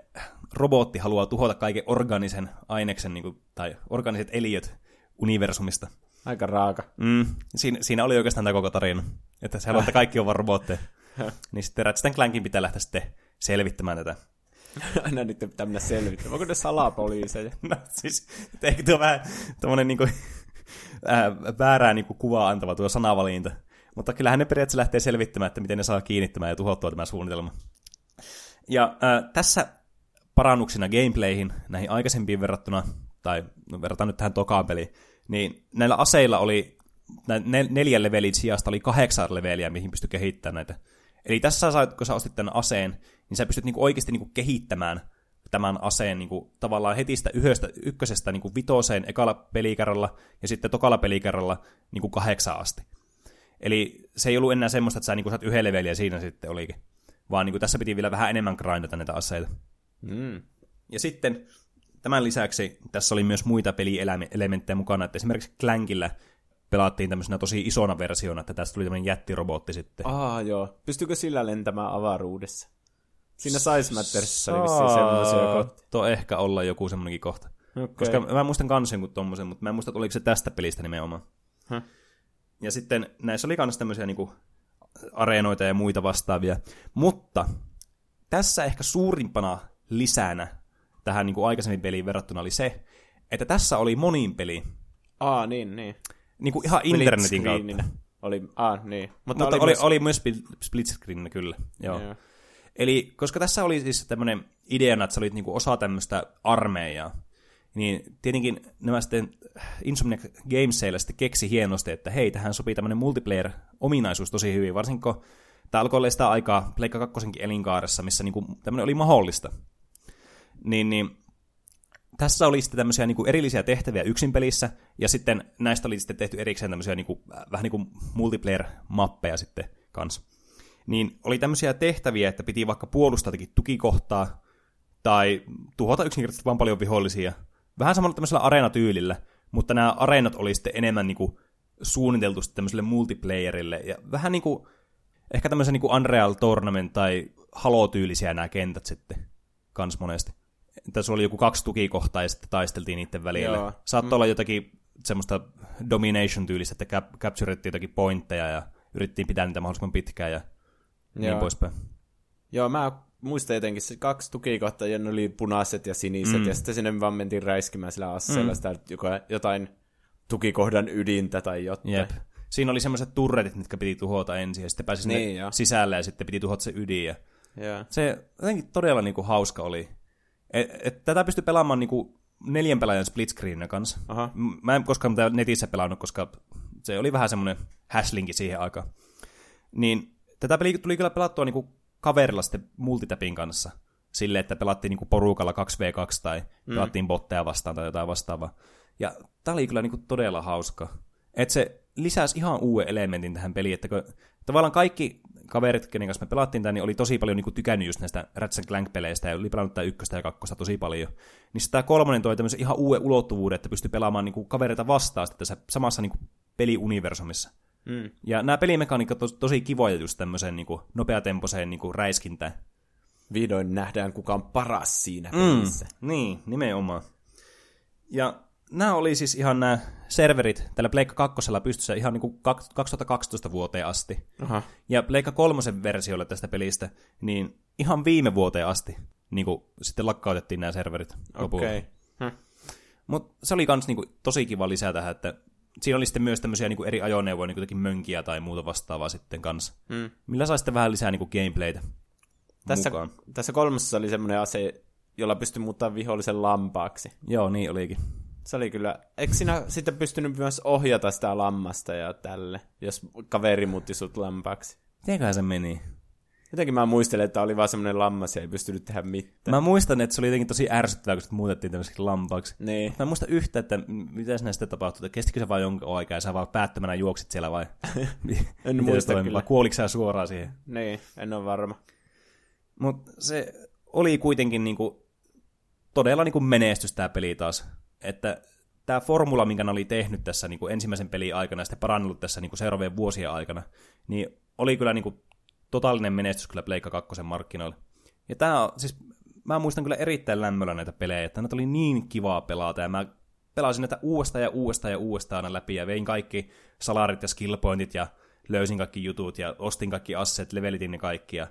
robotti haluaa tuhota kaiken organisen aineksen, niin kuin, tai organiset eliöt universumista. Aika raaka. Mm, siinä, siinä oli oikeastaan tämä koko tarina. Että se haluaa, että kaikki on vaan robotteja. niin sitten Ratchet Clankin pitää lähteä sitten selvittämään tätä. Aina niiden pitää mennä selvittämään. Onko ne salapoliiseja? no siis, ehkä tuo vähän tämmöinen niinku, äh, väärää niinku kuvaa antava tuo sanavalinta. Mutta kyllähän ne periaatteessa lähtee selvittämään, että miten ne saa kiinnittämään ja tuhottua tämä suunnitelma. Ja äh, tässä parannuksina gameplayhin näihin aikaisempiin verrattuna, tai no, verrataan nyt tähän tokaan peliin, niin näillä aseilla oli neljän levelin sijasta oli kahdeksan leveliä, mihin pystyi kehittämään näitä. Eli tässä sä, kun sä ostit tämän aseen, niin sä pystyt niinku oikeasti niinku kehittämään tämän aseen niinku, tavallaan heti sitä yhdestä, ykkösestä niinku vitoseen ekalla pelikerralla ja sitten tokalla pelikerralla niinku kahdeksan asti. Eli se ei ollut enää semmoista, että sä niinku saat yhden leveliä siinä sitten olikin. Vaan niinku tässä piti vielä vähän enemmän grindata näitä aseita. Mm. Ja sitten tämän lisäksi tässä oli myös muita pelielementtejä mukana, että esimerkiksi Clankillä pelattiin tämmöisenä tosi isona versiona, että tästä tuli tämmöinen jättirobotti sitten. Ah joo. Pystyykö sillä lentämään avaruudessa? Siinä Size Mattersissa oli vissiin semmoisia kohtia. Tuo ehkä olla joku semmoinenkin kohta. Okay. Koska mä muistan kans jonkun tommosen, mutta mä en muista, että oliko se tästä pelistä nimenomaan. Huh. Ja sitten näissä oli kans tämmöisiä niinku areenoita ja muita vastaavia. Mutta tässä ehkä suurimpana lisänä tähän niin kuin aikaisemmin peliin verrattuna oli se, että tässä oli monin peli. Aa, niin, niin. Niin kuin ihan internetin kautta. Oli, aa, niin. Mutta, Mutta oli, oli, myös... oli myös split screen kyllä, joo. joo. Eli koska tässä oli siis tämmöinen ideana, että sä olit niinku osa tämmöistä armeijaa, niin tietenkin nämä sitten Insomniac Gamesilla sitten keksi hienosti, että hei, tähän sopii tämmöinen multiplayer-ominaisuus tosi hyvin, varsinkin kun tämä alkoi olla sitä aikaa Pleikka 2 elinkaaressa, missä niinku tämmöinen oli mahdollista. Niin, niin tässä oli sitten tämmöisiä niin kuin erillisiä tehtäviä yksin pelissä, ja sitten näistä oli sitten tehty erikseen tämmöisiä niin kuin, vähän niin kuin multiplayer-mappeja sitten kanssa. Niin oli tämmöisiä tehtäviä, että piti vaikka puolustaa jotakin tukikohtaa, tai tuhota yksinkertaisesti vaan paljon vihollisia. Vähän samalla tämmöisellä areenatyylillä, mutta nämä areenat oli sitten enemmän niin kuin suunniteltu sitten tämmöiselle multiplayerille, ja vähän niin kuin, ehkä tämmöisen niin kuin Unreal Tournament tai Halo-tyylisiä nämä kentät sitten, kans monesti tässä oli joku kaksi tukikohtaa ja sitten taisteltiin niiden välillä. Joo. Saattoi mm. olla jotakin semmoista domination-tyylistä, että cap- capturettiin jotakin pointteja ja yritettiin pitää niitä mahdollisimman pitkään ja Joo. niin poispäin. Joo, mä muistan jotenkin se kaksi tukikohtaa, ja ne oli punaiset ja siniset, mm. ja sitten sinne vaan mentiin räiskimään sillä asseella mm. sitä joka, jotain tukikohdan ydintä tai jotain. Jep. Siinä oli semmoiset turretit, mitkä piti tuhota ensin, ja sitten pääsi niin, sinne sisälle, ja sitten piti tuhota se ydin. Ja yeah. Se jotenkin todella niin kuin, hauska oli. Et, et, tätä pystyy pelaamaan niinku neljän pelaajan split screenin kanssa. Aha. Mä en koskaan tätä netissä pelannut, koska se oli vähän semmoinen häslinki siihen aikaan. Niin tätä peliä tuli kyllä pelattua niinku kaverilla sitten multitapin kanssa. Silleen, että pelattiin niinku porukalla 2v2 tai mm. pelattiin botteja vastaan tai jotain vastaavaa. Ja tää oli kyllä niinku todella hauska. Että se lisäsi ihan uuden elementin tähän peliin, että kun tavallaan kaikki kaverit, kenen kanssa me pelattiin tämän, niin oli tosi paljon niin kuin, tykännyt just näistä Ratchet Clank-peleistä ja oli pelannut tämä ykköstä ja kakkosta tosi paljon. Niin tämä kolmonen toi tämmöisen ihan uuden ulottuvuuden, että pystyy pelaamaan niin kuin, kavereita vastaan tässä samassa niin kuin, peliuniversumissa. Mm. Ja nämä pelimekaniikat on tosi kivoja just tämmöiseen niin kuin, nopeatempoiseen niin kuin, räiskintään. Vihdoin nähdään, kuka on paras siinä mm. pelissä. Mm, niin, nimenomaan. Ja nämä oli siis ihan nämä serverit tällä Pleikka 2 pystyssä ihan niin kuin 2012 vuoteen asti. Aha. Ja Pleikka 3 versiolla tästä pelistä, niin ihan viime vuoteen asti niin kuin sitten lakkautettiin nämä serverit Okei. Okay. Mutta se oli kans niin kuin, tosi kiva lisää tähän, että siinä oli sitten myös tämmöisiä niin kuin eri ajoneuvoja, niin kuin mönkiä tai muuta vastaavaa sitten kanssa. Mm. Millä sai sitten vähän lisää niin kuin gameplaytä tässä, mukaan. Tässä kolmessa oli semmoinen ase, jolla pystyi muuttamaan vihollisen lampaaksi. Joo, niin olikin. Se oli kyllä... Eikö sinä sitten pystynyt myös ohjata sitä lammasta ja tälle, jos kaveri muutti sut lampaaksi? Mitenköhän se meni? Jotenkin mä muistelen, että oli vaan semmoinen lammas ja ei pystynyt tehdä mitään. Mä muistan, että se oli jotenkin tosi ärsyttävää, kun sitä muutettiin tämmöiseksi lampaaksi. Niin. Mä en muista yhtä, että mitä siinä sitten tapahtui. Että kestikö se vain jonkun aikaa ja sä vaan päättömänä juoksit siellä vai? En Miten muista kyllä. Vai kuoliko sä suoraan siihen? Niin, en ole varma. Mutta se oli kuitenkin niinku todella niinku menestys tämä peli taas. Että tämä formula, minkä ne oli tehnyt tässä niinku ensimmäisen pelin aikana ja sitten parannellut tässä niinku seuraavien vuosien aikana, niin oli kyllä niinku totaalinen menestys kyllä Pleikka 2 markkinoilla. Ja tämä on, siis mä muistan kyllä erittäin lämmöllä näitä pelejä, että näitä oli niin kivaa pelata ja mä pelasin näitä uudestaan ja uudestaan ja uudestaan aina läpi ja vein kaikki salarit ja skillpointit ja löysin kaikki jutut ja ostin kaikki asset, levelitin ne kaikki ja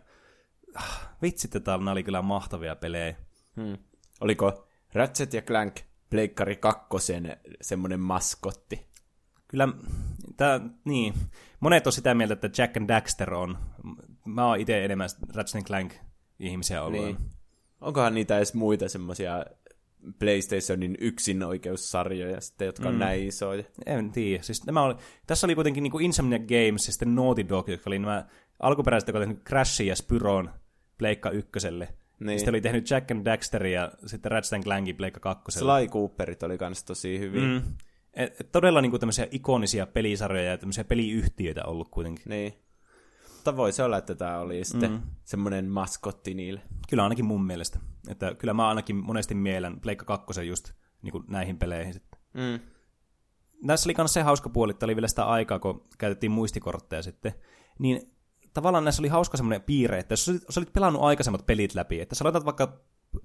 ah, vitsit, että nämä oli kyllä mahtavia pelejä. Hmm. Oliko Ratchet ja Clank Pleikkari kakkosen semmoinen maskotti? Kyllä, tää, niin. Monet on sitä mieltä, että Jack and Daxter on. Mä oon itse enemmän Ratchet Clank ihmisiä ollut. Niin. Onkohan niitä edes muita semmoisia PlayStationin yksinoikeussarjoja sitten, jotka on Mm. näin isoja? En tiedä. Siis nämä oli, tässä oli kuitenkin niin kuin Insomniac Games ja sitten Naughty Dog, jotka oli nämä alkuperäiset, jotka oli tehnyt Crashin ja Spyron Pleikka ykköselle. Niin. Sitten oli tehnyt Jack and Daxterin ja sitten Ratchet Clankin Pleikka kakkoselle. Sly Cooperit oli kans tosi hyvin. Mm. Et, et todella niin kuin tämmöisiä ikonisia pelisarjoja ja tämmöisiä peliyhtiöitä ollut kuitenkin. Niin. Mutta voisi olla, että tämä oli sitten Mm. mm. semmoinen maskotti niille. Kyllä ainakin mun mielestä. Että kyllä mä ainakin monesti mielen Pleikka kakkosen just niin kuin näihin peleihin sitten. Mm. Tässä oli myös se hauska puoli, että oli vielä sitä aikaa, kun käytettiin muistikortteja sitten. Niin tavallaan näissä oli hauska semmoinen piirre, että jos sä olit, sä olit pelannut aikaisemmat pelit läpi, että sä aloitat vaikka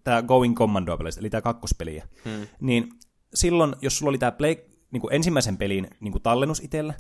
tämä Going Commando eli tämä kakkospeliä, Hmm. niin silloin, jos sulla oli tämä play, niin kuin ensimmäisen pelin niin kuin tallennus itsellä,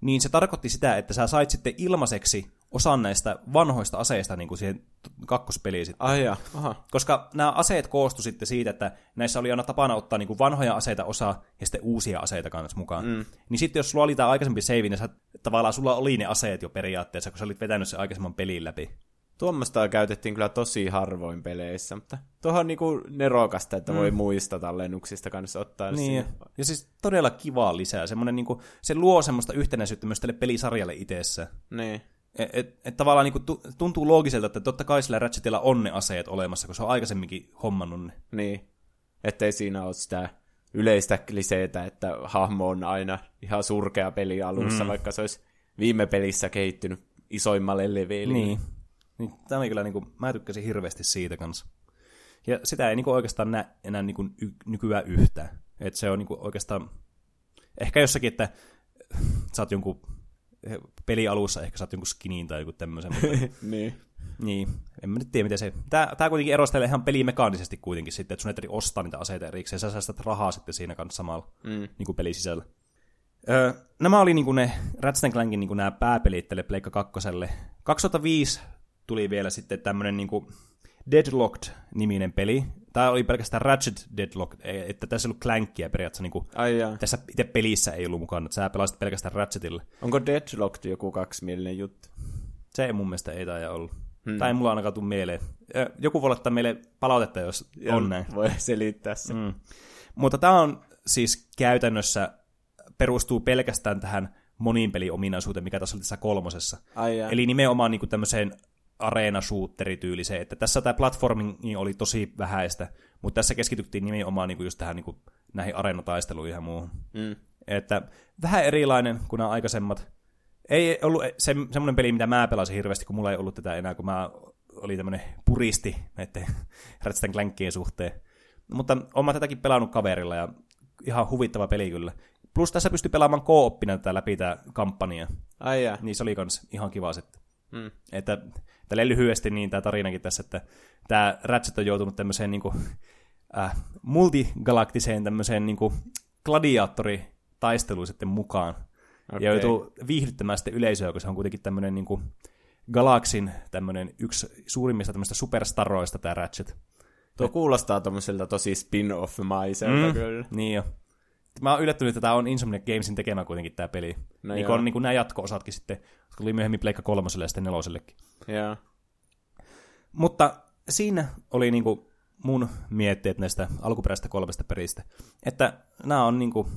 niin se tarkoitti sitä, että sä sait sitten ilmaiseksi osan näistä vanhoista aseista niin kuin siihen kakkospeliin sitten. Ai aha. Koska nämä aseet koostu sitten siitä, että näissä oli aina tapana ottaa niin kuin vanhoja aseita osa ja sitten uusia aseita kanssa mukaan. Mm. Niin sitten jos sulla oli tämä aikaisempi save, niin sä, tavallaan sulla oli ne aseet jo periaatteessa, kun sä olit vetänyt sen aikaisemman pelin läpi. Tuommoista käytettiin kyllä tosi harvoin peleissä, mutta tuohon on niinku nerokasta, että mm. voi muista tallennuksista kanssa ottaa Niin, sinne. ja siis todella kivaa lisää. Semmoinen, niin kuin, se luo semmoista yhtenäisyyttä myös tälle pelisarjalle itsessä. Niin. Et, et, et tavallaan niin kuin, tuntuu loogiselta, että totta kai sillä Ratchetilla on ne aseet olemassa, kun se on aikaisemminkin hommannut ne. Niin. Ettei siinä ole sitä yleistä kliseetä, että hahmo on aina ihan surkea peli alussa, mm. vaikka se olisi viime pelissä kehittynyt isoimmalle levelille. Niin. Niin tämä oli kyllä, niin kuin, mä tykkäsin hirveästi siitä kanssa. Ja sitä ei niin kuin, oikeastaan näe enää niin kuin, y- nykyään yhtään. Että se on niin kuin, oikeastaan, ehkä jossakin, että sä oot jonkun pelialussa, ehkä sä oot jonkun skinin tai joku tämmöisen. Mutta, niin. niin, en mä nyt tiedä, miten se... Tää, tää kuitenkin erostelee ihan pelimekaanisesti kuitenkin sitten, että sun ei ostaa niitä aseita erikseen, sä säästät rahaa sitten siinä kanssa samalla, Mm. niin kuin pelisisällä. Öö, nämä oli niinku ne Ratchet Clankin niinku nämä pääpelit tälle Pleikka 2. 2005 tuli vielä sitten tämmönen niinku Deadlocked-niminen peli. Tämä oli pelkästään Ratchet Deadlocked, e- että tässä ei ollut Clankia periaatteessa. Niinku, Ai jaa. tässä itse pelissä ei ollut mukana, että sä pelasit pelkästään Ratchetille. Onko Deadlocked joku kaksimielinen juttu? Se ei mun mielestä ei taida ollut. Hmm. Tai ei mulla ainakaan tule mieleen. Joku voi laittaa meille palautetta, jos on näin. Voi selittää se. Mm. Mutta tämä on siis käytännössä perustuu pelkästään tähän moninpeliominaisuuteen, mikä tässä oli tässä kolmosessa. Ai jaa. Eli nimenomaan niin tämmöiseen areena tyyliseen että tässä tämä platforming oli tosi vähäistä, mutta tässä keskityttiin nimenomaan niin just tähän niin näihin areenataisteluihin ja muuhun. Mm. Että vähän erilainen kuin nämä aikaisemmat. Ei ollut se, semmoinen peli, mitä mä pelasin hirveästi, kun mulla ei ollut tätä enää, kun mä olin tämmöinen puristi näiden Ratchet Clankien suhteen. Mutta olen mä tätäkin pelannut kaverilla ja ihan huvittava peli kyllä. Plus tässä pystyy pelaamaan kooppina tätä läpi tämä kampanja. Ai jaa. Niin se oli kans ihan kiva sitten. Mm. Että tälle lyhyesti niin tämä tarinakin tässä, että tämä Ratchet on joutunut tämmöiseen niinku, äh, multigalaktiseen tämmöiseen niinku gladiaattoritaisteluun sitten mukaan. Okay. Ja joutuu viihdyttämään sitten yleisöä, kun se on kuitenkin tämmöinen niinku galaksin tämmöinen yksi suurimmista tämmöistä superstaroista tämä Ratchet. Tuo kuulostaa tommoselta tosi spin-off-maiselta mm. kyllä. Niin jo. Mä oon yllättynyt, että tämä on Insomniac Gamesin tekemä kuitenkin tämä peli. No niin kuin on niin kuin nämä jatko-osatkin sitten, tuli myöhemmin Pleikka kolmoselle ja sitten nelosellekin. Joo. Mutta siinä oli niinku mun mietteet näistä alkuperäistä kolmesta peristä. Että nämä on niinku,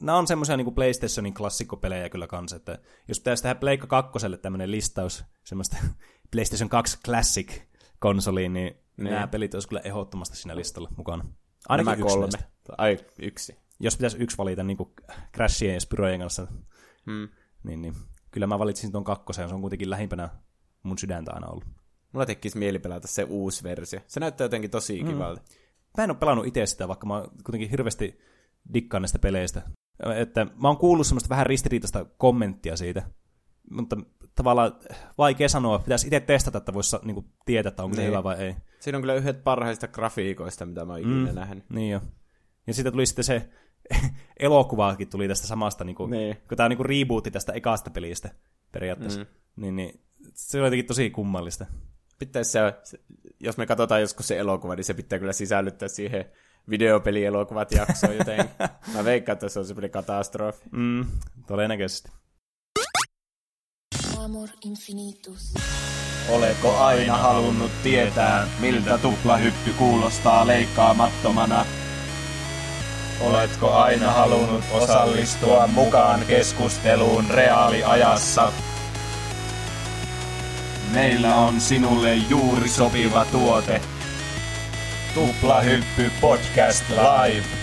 nämä on semmoisia niin PlayStationin klassikkopelejä kyllä kanssa, että jos pitäisi tehdä Pleikka 2 tämmöinen listaus semmoista PlayStation 2 Classic-konsoliin, niin, niin nämä pelit olisi kyllä ehdottomasti siinä listalla mukana. Ainakin Nämä kolme. Näistä. Ai, yksi. Jos pitäisi yksi valita niin kuin Crashien ja Spyrojen kanssa, hmm. niin, niin kyllä mä valitsin tuon kakkosen, se on kuitenkin lähimpänä mun sydäntä aina ollut. Mulla tekisi mieli pelata se uusi versio. Se näyttää jotenkin tosi mm. kivalta. Mä en ole pelannut itse sitä, vaikka mä kuitenkin hirveästi dikkaan näistä peleistä. Että mä oon kuullut semmoista vähän ristiriitaista kommenttia siitä, mutta tavallaan vaikea sanoa. Pitäisi itse testata, että voisi niinku tietää, että onko niin. se hyvä vai ei. Siinä on kyllä yhdet parhaista grafiikoista, mitä mä oon mm, ikinä nähnyt. Niin jo. Ja sitten tuli sitten se elokuvaakin tuli tästä samasta, niin kuin, niin. kun tämä on niin rebootti tästä ekasta pelistä periaatteessa. Mm. Niin, niin se on jotenkin tosi kummallista. Pitäisi se, jos me katsotaan joskus se elokuva, niin se pitää kyllä sisällyttää siihen videopelielokuvat jaksoon, joten mä veikkaan, että se on semmoinen katastrofi. Mm, todennäköisesti. Amor infinitus. Oletko aina halunnut tietää, miltä tuplahyppy kuulostaa leikkaamattomana? Oletko aina halunnut osallistua mukaan keskusteluun reaaliajassa? Meillä on sinulle juuri sopiva tuote. Tuplahyppy Podcast Live.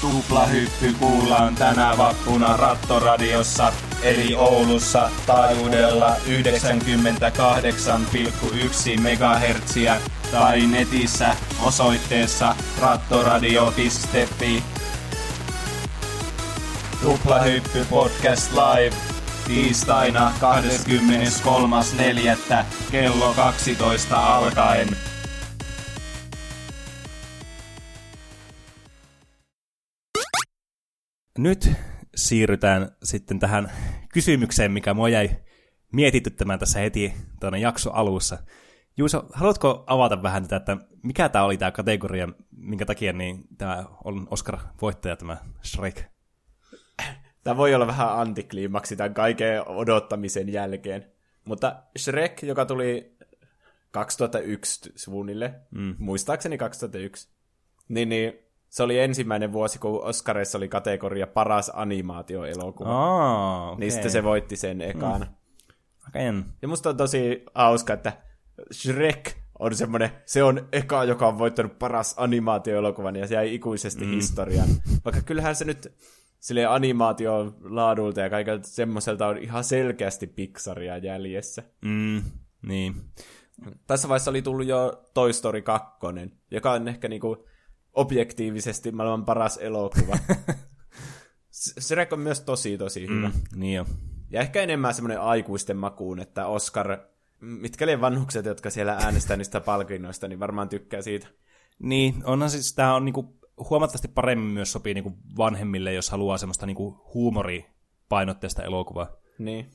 Tuplahyppy kuullaan tänä vappuna Rattoradiossa, eli Oulussa taajuudella 98,1 MHz tai netissä osoitteessa rattoradio.fi. Tuplahyppy Podcast Live tiistaina 23.4. kello 12 alkaen. Nyt siirrytään sitten tähän kysymykseen, mikä mua jäi mietityttämään tässä heti tuonne jakso alussa. Juuso, haluatko avata vähän tätä, että mikä tämä oli tämä kategoria, minkä takia niin tämä on Oscar-voittaja tämä Shrek? Tämä voi olla vähän antikliimaksi tämän kaiken odottamisen jälkeen. Mutta Shrek, joka tuli 2001 suunnille, mm. muistaakseni 2001, niin, niin se oli ensimmäinen vuosi, kun Oscarissa oli kategoria paras animaatioelokuva. Oh, okay. Niin sitten se voitti sen ekana. Mm. Okay. Ja musta on tosi hauska, että Shrek on semmoinen, se on eka, joka on voittanut paras animaatioelokuvan ja se jäi ikuisesti mm. historiaan. Vaikka kyllähän se nyt sille animaation laadulta ja kaikelta semmoiselta on ihan selkeästi Pixaria jäljessä. Mm, niin. Tässä vaiheessa oli tullut jo Toy Story 2, joka on ehkä niinku objektiivisesti maailman paras elokuva. Shrek on myös tosi, tosi hyvä. Mm, niin jo. Ja ehkä enemmän semmoinen aikuisten makuun, että Oscar, mitkä liian vanhukset, jotka siellä äänestää niistä palkinnoista, niin varmaan tykkää siitä. Niin, onhan siis, tämä on niinku huomattavasti paremmin myös sopii niinku vanhemmille, jos haluaa semmoista niinku huumoripainotteista elokuvaa. Niin.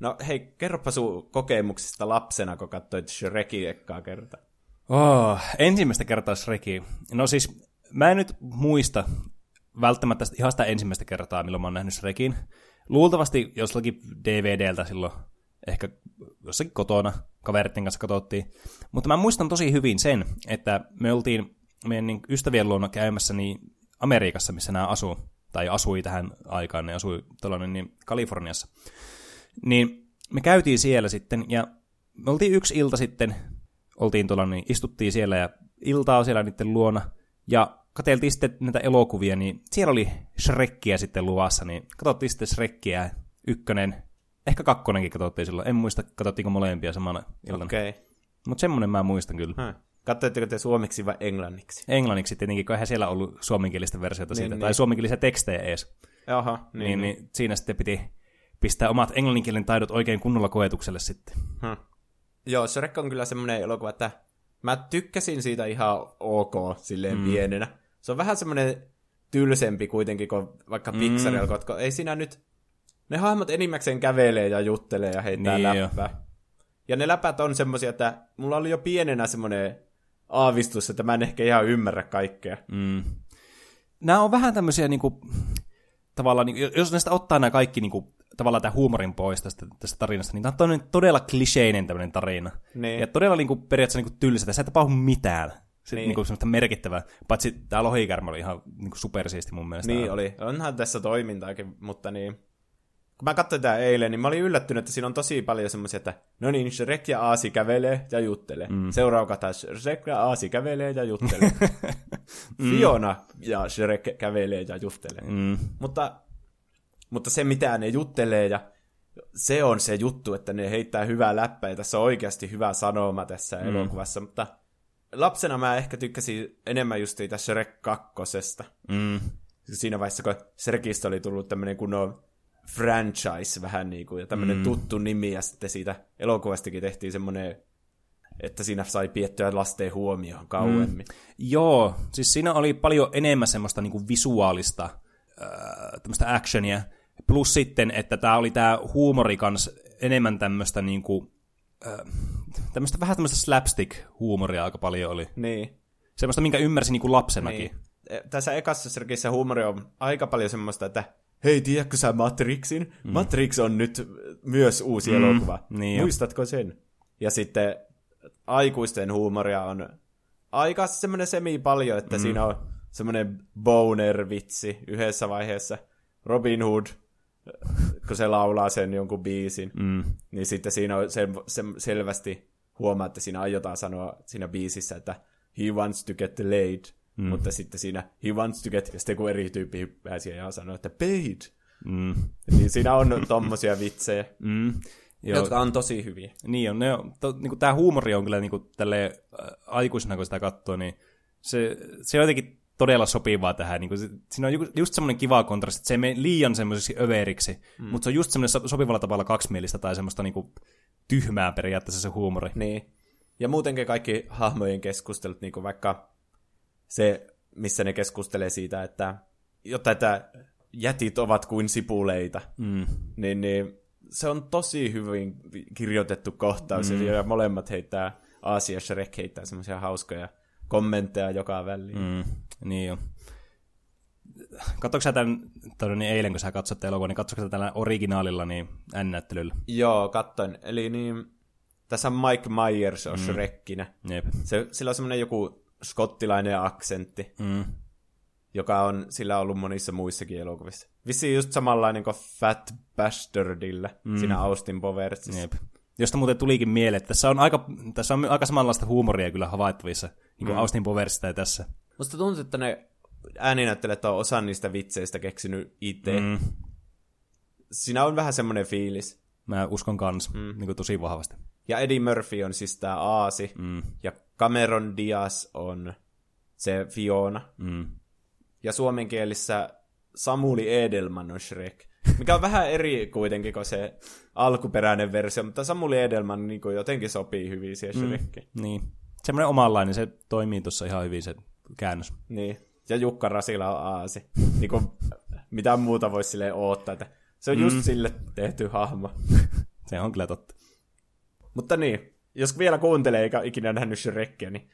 No hei, kerropa sun kokemuksista lapsena, kun katsoit Shrekin ekkaa kertaa. Oh, ensimmäistä kertaa Shreki. No siis, mä en nyt muista välttämättä ihan sitä ensimmäistä kertaa, milloin mä oon nähnyt Shrekin. Luultavasti jostakin DVDltä silloin, ehkä jossakin kotona, kaveritten kanssa katsottiin. Mutta mä muistan tosi hyvin sen, että me oltiin meidän niin ystävien luona käymässä niin Amerikassa, missä nämä asuu, tai asui tähän aikaan, ne asui tällainen niin Kaliforniassa. Niin me käytiin siellä sitten, ja me oltiin yksi ilta sitten, oltiin tuolla, niin istuttiin siellä ja iltaa siellä niiden luona, ja katseltiin sitten näitä elokuvia, niin siellä oli Shrekkiä sitten luvassa, niin katsottiin sitten Shrekkiä, ykkönen, ehkä kakkonenkin katsottiin silloin, en muista, katsottiinko molempia samana iltana. Okei. Okay. Mutta semmonen mä muistan kyllä. Hmm. Katsoitteko te suomeksi vai englanniksi? Englanniksi tietenkin, kun eihän siellä ollut suomenkielistä versiota niin, siitä, niin. tai suomenkielisiä tekstejä edes. Jaha, niin, niin, niin. niin siinä sitten piti pistää omat englanninkielen taidot oikein kunnolla koetukselle sitten. Hmm. Joo, Shrek on kyllä semmoinen elokuva, että mä tykkäsin siitä ihan ok silleen mm. pienenä. Se on vähän semmoinen tylsempi kuitenkin kuin vaikka mm. Pixar-elokuvat, kun ei siinä nyt... Ne hahmot enimmäkseen kävelee ja juttelee ja heittää niin läppää. Jo. Ja ne läpät on semmoisia, että mulla oli jo pienenä semmoinen aavistus, että mä en ehkä ihan ymmärrä kaikkea. Mm. Nämä on vähän tämmöisiä, niin kuin, tavallaan, niin, jos näistä ottaa nämä kaikki niin kuin, tavallaan tämä huumorin pois tästä, tästä tarinasta, niin tämä on todella kliseinen tämmöinen tarina. Niin. Ja todella niin kuin, periaatteessa niin kuin tylsä, sä et tapahdu mitään Se, Niin. niin. Semmoista merkittävää. Paitsi tämä lohikärmä oli ihan niin supersiisti mun mielestä. Niin oli. Onhan tässä toimintaakin, mutta niin... Kun mä katsoin tää eilen, niin mä olin yllättynyt, että siinä on tosi paljon semmoisia, että no niin, Shrek ja Aasi kävelee ja juttelee. Mm. Seuraava taas Shrek ja Aasi kävelee ja juttelee. Fiona ja Shrek kävelee ja juttelee. Mm. Mutta, mutta se, mitä ne juttelee, ja se on se juttu, että ne heittää hyvää läppää, ja tässä on oikeasti hyvä sanoma tässä mm. elokuvassa, mutta lapsena mä ehkä tykkäsin enemmän just siitä Shrek kakkosesta. Mm. Siinä vaiheessa, kun Shrekistä oli tullut tämmöinen kunnon franchise vähän niin kuin, ja tämmöinen mm. tuttu nimi, ja sitten siitä elokuvastakin tehtiin semmoinen, että siinä sai piettyä lasten huomioon kauemmin. Mm. Joo, siis siinä oli paljon enemmän semmoista niinku visuaalista äh, tämmöistä actionia, plus sitten, että tämä oli tämä huumori kans enemmän tämmöistä niinku, äh, tämmöistä vähän tämmöistä slapstick-huumoria aika paljon oli. Niin. Semmoista, minkä ymmärsin niinku lapsenakin. Niin. E, Tässä ekassa Shrekissä huumori on aika paljon semmoista, että hei, tiedätkö sä Matrixin? Mm. Matrix on nyt myös uusi mm. elokuva. niin jo. Muistatko sen? Ja sitten aikuisten huumoria on aika semmoinen semi paljon, että mm. siinä on semmoinen boner-vitsi yhdessä vaiheessa. Robin Hood, kun se laulaa sen jonkun biisin, Mm. niin sitten siinä on se, se, selvästi huomaa, että siinä aiotaan sanoa siinä biisissä, että he wants to get laid, mm. mutta sitten siinä he wants to get, ja sitten kun eri tyyppi pääsi ja sanoo, että paid. Mm. Niin siinä on tommosia vitsejä, Mm. Joo. jotka on tosi hyviä. Niin on, ne on to, niinku, tämä huumori on kyllä niinku, tälleen, äh, aikuisena, kun sitä katsoo, niin se, se on jotenkin todella sopivaa tähän. Niinku, se, siinä on ju- just semmoinen kiva kontrasti, että se ei mene liian semmoiseksi överiksi, mm. mutta se on just semmoinen so- sopivalla tavalla kaksimielistä tai semmoista niinku, tyhmää periaatteessa se huumori. Niin. Ja muutenkin kaikki hahmojen keskustelut, niin kuin vaikka se, missä ne keskustelee siitä, että jotta että jätit ovat kuin sipuleita, Mm. niin, niin se on tosi hyvin kirjoitettu kohtaus, mm. ja molemmat heittää, Aasi ja Shrek heittää semmoisia hauskoja kommentteja joka väliin. Mm. Niin jo. Katsoitko sä tämän, tai niin eilen, kun sä katsot elokuvan, niin katsoitko sä tällä originaalilla niin N-näyttelyllä? Joo, katsoin. Eli niin, tässä on Mike Myers on mm. Shrekkinä. Jep. Se, sillä on semmoinen joku skottilainen aksentti. Mm. joka on sillä ollut monissa muissakin elokuvissa. Vissiin just samanlainen kuin Fat Bastardilla mm. siinä Austin Powersissa. Jep. Josta muuten tulikin mieleen, että tässä on aika, tässä on aika samanlaista huumoria kyllä havaittavissa, niin kuin mm. Austin Powersista ja tässä. Musta tuntuu, että ne ääninäyttelijät on osan niistä vitseistä keksinyt itse. Mm. Mm. Siinä on vähän semmoinen fiilis. Mä uskon kans, mm. niin kuin tosi vahvasti. Ja Eddie Murphy on siis tää Aasi. Mm. Ja Cameron Diaz on se Fiona. Mm. Ja suomenkielissä Samuli Edelman on Shrek. Mikä on vähän eri kuitenkin kuin se alkuperäinen versio, mutta Samuli Edelman niin kuin jotenkin sopii hyvin siihen Shrekkiin. Niin. Semmoinen omanlainen, se toimii tuossa ihan hyvin se käännös. Niin. Ja Jukka Rasila on Aasi. niin kuin, mitään muuta voisi silleen oottaa. Että se on just Mm. sille tehty hahmo. Se on kyllä totta. Mutta niin, jos vielä kuuntelee eikä ikinä nähnyt Shrekkiä, niin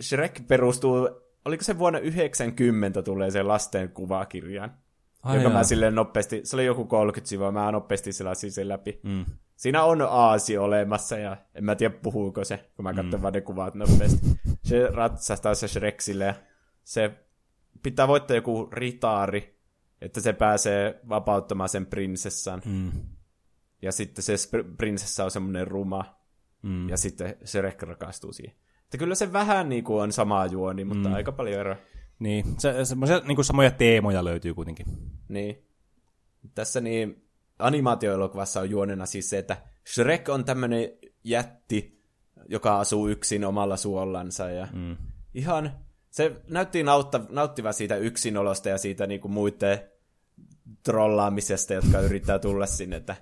Shrek perustuu, oliko se vuonna 90 tulee se lasten kuvakirjaan, Ai joka jaa. mä silleen nopeasti, se oli joku 30 sivua, mä nopeasti selasin sen läpi. Mm. Siinä on aasi olemassa ja en mä tiedä puhuuko se, kun mä katson mm. vaan ne kuvat nopeasti. Se ratsastaa se Shrek silleen, ja se pitää voittaa joku ritaari, että se pääsee vapauttamaan sen prinsessan. Mm. Ja sitten se prinsessa on semmoinen ruma, Mm. ja sitten Shrek rakastuu siihen. Että kyllä se vähän niin kuin on sama juoni, mutta mm. aika paljon eroa. Niin, se, semmoisia niin kuin samoja teemoja löytyy kuitenkin. Niin. Tässä niin animaatioelokuvassa on juonena siis se, että Shrek on tämmöinen jätti, joka asuu yksin omalla suollansa ja mm. ihan, se näytti nautta, nauttiva siitä yksinolosta ja siitä niinku muiden trollaamisesta, jotka yrittää tulla sinne, että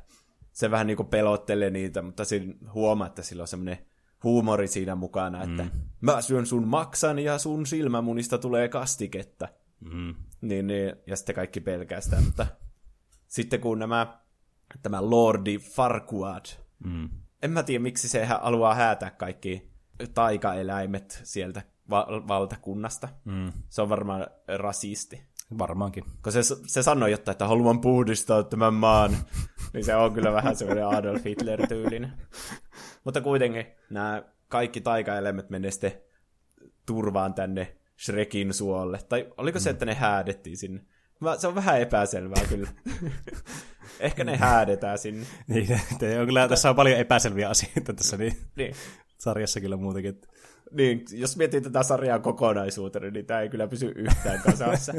se vähän niinku pelottelee niitä, mutta siinä huomaa, että sillä on semmoinen huumori siinä mukana, että mm. mä syön sun maksan ja sun silmämunista tulee kastiketta. Mm. Niin, niin, ja sitten kaikki pelkää sitä, mutta sitten kun nämä, tämä Lordi Farquaad, Mm. en mä tiedä miksi se haluaa häätää kaikki taikaeläimet sieltä va- valtakunnasta. Mm. Se on varmaan rasisti. Varmaankin. Kun se, se sanoi jotain, että haluan puhdistaa tämän maan, niin se on kyllä vähän semmoinen Adolf Hitler-tyylinen. Mutta kuitenkin nämä kaikki taikaeläimet menee sitten turvaan tänne Shrekin suolle. Tai oliko se, että ne häädettiin sinne? Mä, se on vähän epäselvää kyllä. Ehkä ne häädetään sinne. Niin, te on kyllä, tässä on paljon epäselviä asioita tässä niin, Niin. sarjassa kyllä muutenkin. niin, jos miettii tätä sarjaa kokonaisuutena, niin tämä ei kyllä pysy yhtään kasassa.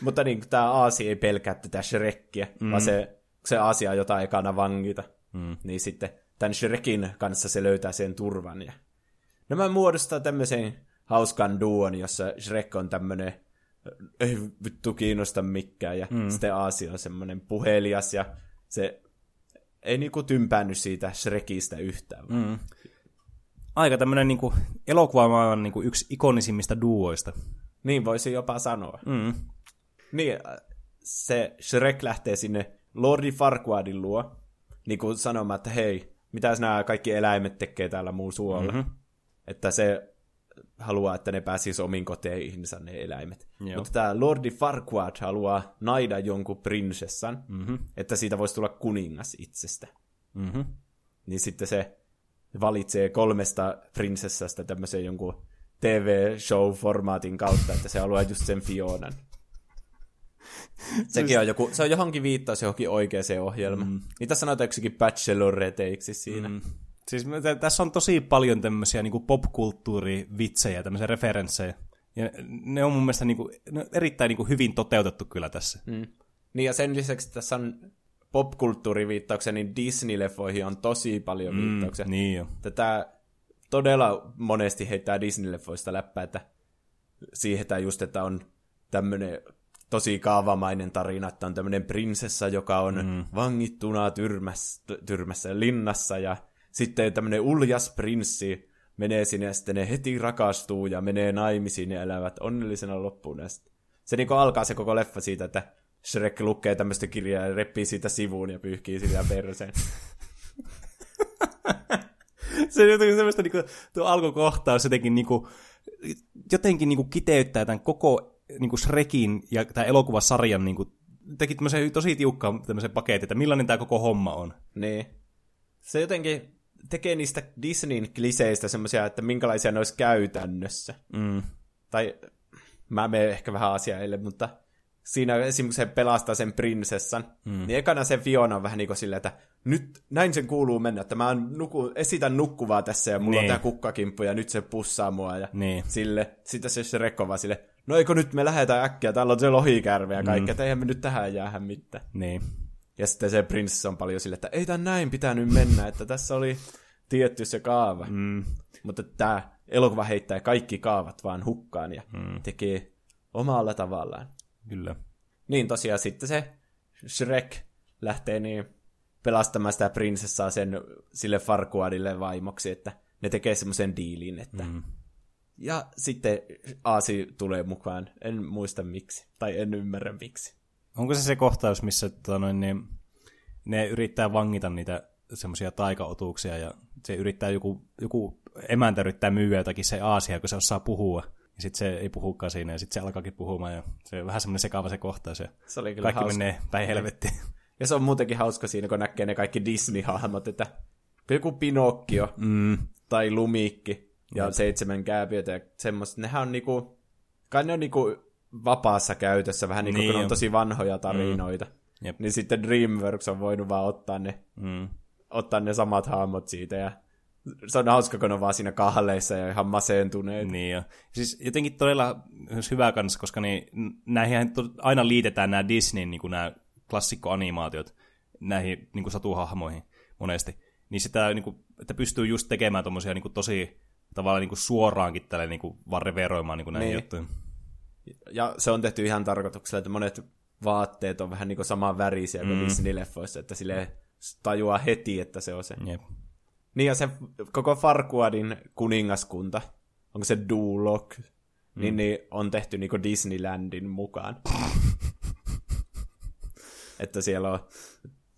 Mutta niin, tämä Aasi ei pelkää tätä Shrekkiä, mm. vaan se, se Aasia jotain ekana vangita. Mm. Niin sitten tämän Shrekin kanssa se löytää sen turvan. Ja... Nämä muodostaa tämmöisen hauskan duon, jossa Shrek on tämmöinen ei vittu kiinnosta mikään, ja mm. sitten Aasia on semmoinen puhelias, ja se ei niinku tympäänny siitä Shrekistä yhtään. Mm. Aika tämmöinen niin elokuvamaailman niin yksi ikonisimmista duoista. Niin voisi jopa sanoa. Mm. Niin, äh, se Shrek lähtee sinne Lordi Farquaadin luo, niin kuin sanomaan, että hei, mitäs nämä kaikki eläimet tekee täällä muun suolla. Mm-hmm. Että se haluaa, että ne pääsisi omiin koteihinsa ne eläimet. Joo. Mutta tämä Lordi Farquaad haluaa naida jonkun prinsessan, mm-hmm. että siitä voisi tulla kuningas itsestä. Mm-hmm. Niin sitten se valitsee kolmesta prinsessasta tämmöisen jonkun TV-show-formaatin kautta, että se haluaa just sen Fionan. Sekin on joku, se on johonkin viittaus johonkin oikeaan ohjelmaan. Mm. Niitä sanotaan joksikin bacheloretteiksi siinä. Mm. Siis tä- tässä on tosi paljon tämmöisiä niin popkulttuurivitsejä, tämmöisiä referenssejä. Ja ne on mun mielestä niin kuin, ne on erittäin niin kuin hyvin toteutettu kyllä tässä. Mm. Niin ja sen lisäksi tässä on popkulttuuriviittauksia, niin Disney-leffoihin on tosi paljon viittauksia. Niin jo. Tätä todella monesti heittää Disney-leffoista läppää, että siihen että just, että on tämmöinen tosi kaavamainen tarina, että on tämmöinen prinsessa, joka on mm. vangittuna tyrmässä, tyrmässä linnassa, ja sitten tämmöinen uljas prinssi menee sinne, ja sitten ne heti rakastuu, ja menee naimisiin, ja elävät onnellisena loppuun. Ja se niin alkaa se koko leffa siitä, että Shrek lukee tämmöistä kirjaa ja reppii siitä sivuun ja pyyhkii sitä perseen. Se on jotenkin semmoista niinku, tuo alkukohtaus jotenkin niinku, jotenkin niinku kiteyttää tämän koko niinku Shrekin ja tämän elokuvasarjan niinku, teki tämmöisen tosi tiukkaan tämmöisen paketin, että millainen tämä koko homma on. Niin. Se jotenkin tekee niistä Disneyn kliseistä semmoisia, että minkälaisia ne olisi käytännössä. Mm. Tai mä menen ehkä vähän asiaille, mutta siinä esimerkiksi se pelastaa sen prinsessan, mm. niin ekana se Fiona on vähän niin kuin silleen, että nyt näin sen kuuluu mennä, että mä nuku, esitän nukkuvaa tässä ja mulla niin. on Niin. tää kukkakimppu ja nyt se pussaa mua ja Niin. sille. Sitten se Shrek on vaan sille, no eikö nyt me lähdetään äkkiä, täällä on se lohikärve ja kaikki, mm. että eihän me nyt tähän jäädä mitään. Niin. Ja sitten se prinsessa on paljon sille, että ei tän näin pitänyt mennä, että tässä oli tietty se kaava. Mm. Mutta tämä elokuva heittää kaikki kaavat vaan hukkaan ja mm. tekee omalla tavallaan. Kyllä. Niin tosiaan sitten se Shrek lähtee niin pelastamaan sitä prinsessaa sen sille Farquaadille vaimoksi, että ne tekee semmoisen diilin, että... Mm. Ja sitten Aasi tulee mukaan. En muista miksi. Tai en ymmärrä miksi. Onko se se kohtaus, missä tota, noin, niin, ne yrittää vangita niitä semmoisia taikaotuuksia ja se yrittää joku, joku emäntä yrittää myyä jotakin se Aasia, kun se osaa puhua. Ja sitten se ei puhukaan siinä ja sitten se alkaakin puhumaan ja se on vähän semmoinen sekava se kohtaus ja Se oli kyllä kaikki hauska. menee päin helvettiin. Ja se on muutenkin hauska siinä, kun näkee ne kaikki Disney-hahmot, että joku Pinokkio Mm. tai Lumikki ja seitsemän kääpiötä ja semmoista. Nehän on niinku, kai ne on niinku vapaassa käytössä, vähän niinku, Niin kun on tosi vanhoja tarinoita. Mm. Jep. Niin sitten DreamWorks on voinut vaan ottaa ne, Mm. ottaa ne samat hahmot siitä ja se on hauska, kun on vaan siinä kahleissa ja ihan masentuneet. Niin jo. Siis jotenkin todella hyvä kanssa, koska niin, näihin aina liitetään nämä Disneyn niin nämä klassikkoanimaatiot näihin niin kuin satuhahmoihin monesti. Niin sitä, niin kuin, että pystyy just tekemään tommosia niin kuin tosi tavallaan niin kuin suoraankin tälle niin kuin vaan reveroimaan niin kuin näihin Niin. juttuihin. Ja se on tehty ihan tarkoituksella, että monet vaatteet on vähän niinku saman värisiä kuin Mm. Disney-leffoissa, että sille tajuaa heti, että se on se. Jep. Niin ja se koko Farquaadin kuningaskunta, onko se Duloc, mm. niin, niin on tehty niinku Disneylandin mukaan. että siellä on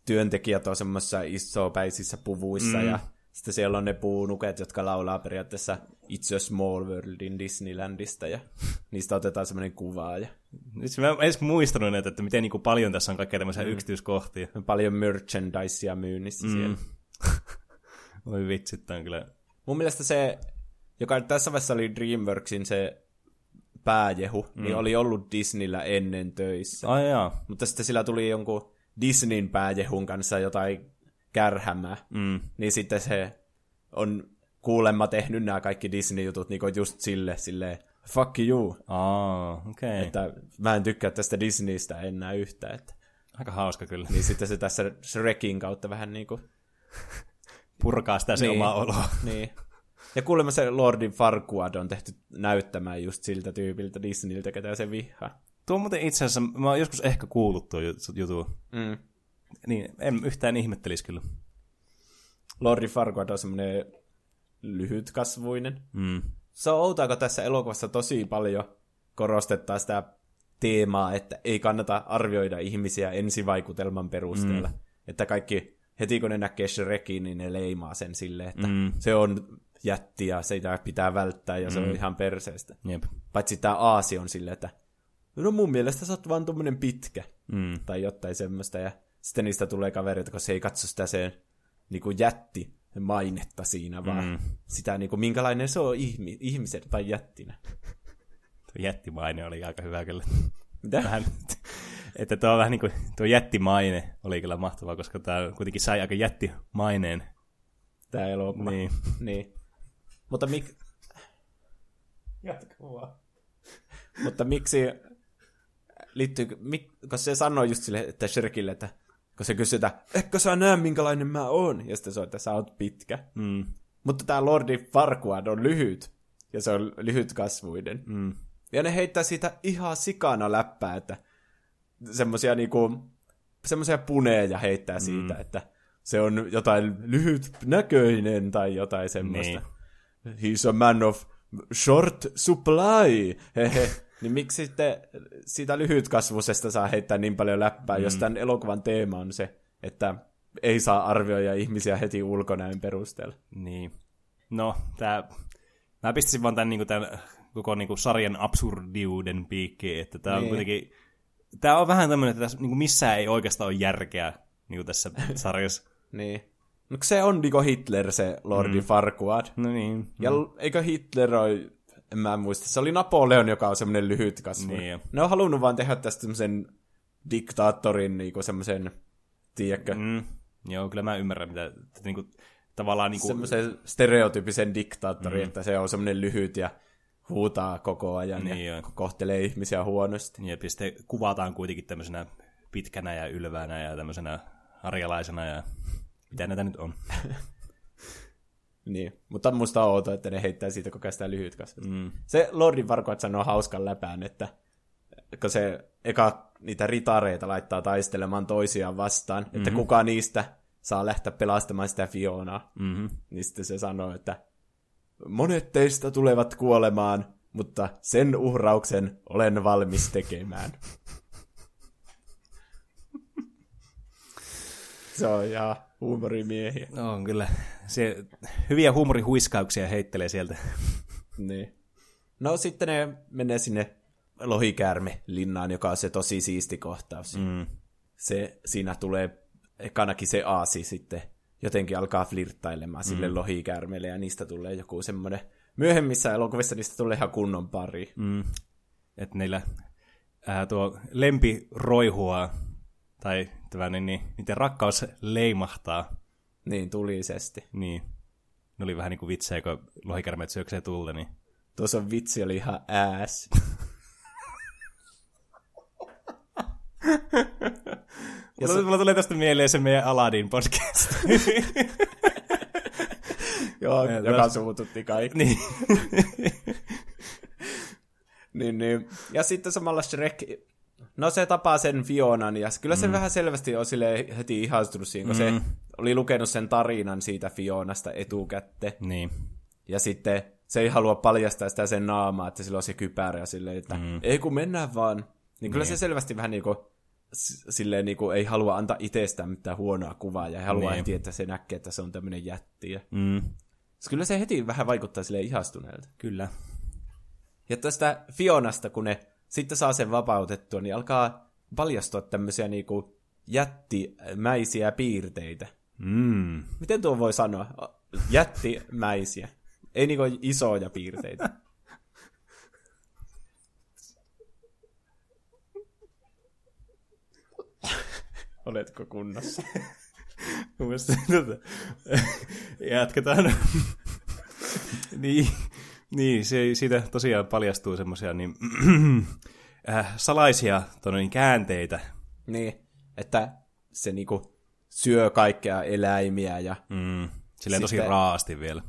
työntekijät on semmoisissa isopäisissä puvuissa mm. ja sitten siellä on ne puunuket, jotka laulaa periaatteessa It's a Small World in Disneylandista ja niistä otetaan semmoinen kuva ja Nyt mä en edes muistanut näitä, että miten niin kuin paljon tässä on kaikkea tämmöisiä mm. yksityiskohtia. paljon merchandisea myynnissä mm. siellä. Voi vitsi, on kyllä... Mun mielestä se joka tässä vaiheessa oli DreamWorksin se pääjehu, mm. niin oli ollut Disneyllä ennen töissä. Ai jaa. Mutta sitten sillä tuli jonkun Disneyn pääjehun kanssa jotain kärhämää. Mm. Niin sitten se on kuulemma tehnyt nämä kaikki Disney-jutut niin just sille, silleen, fuck you. Aa, okei. Okay. Että mä en tykkää tästä Disneystä enää yhtään. Että, Aika hauska kyllä. niin sitten se tässä Shrekin kautta vähän niin kuin... Purkaa sitä se Niin. omaa oloa. Niin. Ja kuulemma se Lordin Farquaad on tehty näyttämään just siltä tyypiltä Disneyltä, ketä se vihaa. Tuo on muuten itse asiassa, mä oon joskus ehkä kuullut tuo jut- jutu. Mm. Niin, en yhtään ihmettelisi kyllä. Lordi Farquaad on semmoinen lyhytkasvuinen. Mm. Se on outoa, kun tässä elokuvassa tosi paljon korostetaan sitä teemaa, että ei kannata arvioida ihmisiä ensivaikutelman perusteella. Mm. Että kaikki, heti kun ne näkee Shrekin, niin ne leimaa sen silleen, että Mm. mm. se on jätti ja sitä pitää välttää ja se Mm. on ihan perseestä. Jep. Paitsi tämä Aasi on silleen, että no mun mielestä sä oot vaan tommonen pitkä. Mm. Tai jotain semmoista. Ja sitten niistä tulee kavereita, kun se ei katso sitä sen niin kuin jätti mainetta siinä, vaan Mm. sitä niin kuin, minkälainen se on ihmi, ihmisen tai jättinä. Tuo jättimaine oli aika hyvä kyllä. Mitä? Vähän, että tuo on vähän niin kuin, tuo jättimaine oli kyllä mahtavaa, koska tämä kuitenkin sai aika jättimaineen. Tämä elokuva. Niin. niin. Mutta mik... Jatka vaan. Mutta miksi... Liittyy, mik, kun se sanoi just sille, että Shrekille, että kun se kysyy, että etkö sä näe minkälainen mä oon? Ja sitten se on, että sä oot pitkä. Mm. Mutta tämä Lordi Farquaad on lyhyt. Ja se on lyhytkasvuinen. Mm. Ja ne heittää siitä ihan sikana läppää, että semmosia niinku, semmosia puneja heittää siitä, että se on jotain lyhyt näköinen tai jotain semmoista. He's a man of short supply. Hehe. Niin miksi sitten siitä lyhytkasvuisesta saa heittää niin paljon läppää, mm. jos tämän elokuvan teema on se, että ei saa arvioida ihmisiä heti ulkonäön perusteella. Niin. No, tää... Mä pistäisin vaan tämän, niinku, tämän koko niinku, sarjan absurdiuden piikkiin, että tää on Niin. kuitenkin... Tää on vähän tämmönen, että tässä niinku, missään ei oikeastaan ole järkeä niinku, tässä sarjassa. Niin. No se on niinku Hitler, se Lordi mm. Farquaad. No niin. Ja mm. eikö Hitler ole, en mä muista, se oli Napoleon, joka on semmoinen lyhyt kasvu. Niin jo. Ne on halunnut vaan tehdä tästä semmoisen diktaattorin, niinku semmoisen, tiedätkö, mm. Joo, kyllä mä ymmärrän, mitä niinku, tavallaan niinku... semmoisen stereotypisen diktaattorin, mm. että se on semmoinen lyhyt ja huutaa koko ajan Niin ja joo. kohtelee ihmisiä huonosti. Ja sitten kuvataan kuitenkin tämmöisenä pitkänä ja ylväänä ja tämmöisenä harjalaisena ja mitä näitä nyt on. Niin, mutta musta on outoa, että ne heittää siitä koko ajan sitä lyhyt kasvusta. Mm. Se Lordin Farquaad sanoo hauskan läpään, että kun se eka niitä ritareita laittaa taistelemaan toisiaan vastaan, mm-hmm. että kuka niistä saa lähteä pelastamaan sitä Fionaa, Mm-hmm. niin sitten se sanoo, että monet teistä tulevat kuolemaan, mutta sen uhrauksen olen valmis tekemään. se on ihan huumorimiehiä. On kyllä. Se hyviä huumorihuiskauksia heittelee sieltä. Niin. No sitten ne menee sinne lohikäärme linnaan, joka on se tosi siisti kohtaus. Mm. Se, siinä tulee ekanakin se aasi sitten jotenkin alkaa flirttailemaan sille mm. lohikäärmeelle ja niistä tulee joku semmoinen myöhemmissä elokuvissa niistä tulee ihan kunnon pari. Mm. Että niillä ää, tuo lempi roihua tai tämmöinen, niin niiden rakkaus leimahtaa. Niin, tulisesti. Niin. Ne oli vähän niin kuin vitsejä, kun lohikärmeet syöksee tulle, niin Tuossa vitsi oli ihan ääs. Ja mulla, mulla tulee tästä mieleen se meidän Aladdin podcast. Joo, Ja joka taas- suututti kaikki. niin. Niin, niin. Ja sitten samalla Shrek, no se tapaa sen Fionan, ja kyllä se mm. vähän selvästi on sille heti ihastunut siihen, kun mm. se oli lukenut sen tarinan siitä Fionasta etukäteen. niin. Ja sitten se ei halua paljastaa sitä sen naamaa, että sillä on se kypärä ja silleen, että mm. ei kun mennään vaan. Niin kyllä se selvästi vähän niinku, s- silleen niinku ei halua antaa itsestään mitään huonoa kuvaa ja ei halua Niin. heti, että se näkee, että se on tämmöinen jätti. Ja... Mm. Kyllä se heti vähän vaikuttaa sille ihastuneelta. Kyllä. Ja tästä Fionasta, kun ne sitten saa sen vapautettua, niin alkaa paljastua tämmöisiä niinku jättimäisiä piirteitä. Mm. Miten tuo voi sanoa? Jättimäisiä. Ei niinku isoja piirteitä. Oletko kunnossa? Mun mielestä, jatketaan. niin, niin se, siitä tosiaan paljastuu semmoisia niin, äh, salaisia tonne, niin, käänteitä. Niin, että se niinku syö kaikkea eläimiä ja... Mm, silleen tosi Sitten- raasti vielä.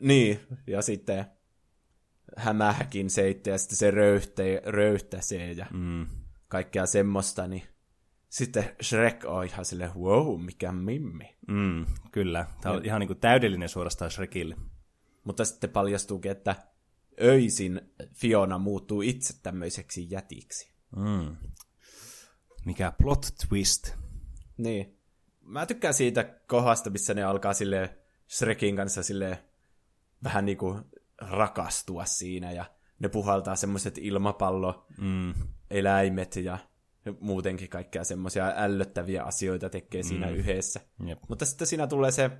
Niin, ja sitten hämähäkin seitte ja sitten se röyhte, röyhtäsee ja Mm. kaikkea semmoista, niin sitten Shrek on ihan silleen, wow, mikä mimmi. Mm, kyllä. Tämä on ihan niin kuin täydellinen suorastaan Shrekille. Mutta sitten paljastuukin, että öisin Fiona muuttuu itse tämmöiseksi jätiksi. Mm. Mikä plot twist. Niin. Mä tykkään siitä kohdasta, missä ne alkaa sille Shrekin kanssa sille vähän niinku rakastua siinä ja ne puhaltaa semmoiset ilmapalloeläimet Mm. ja muutenkin kaikkea semmoisia ällöttäviä asioita tekee siinä Mm. yhdessä. Jep. Mutta sitten siinä tulee se,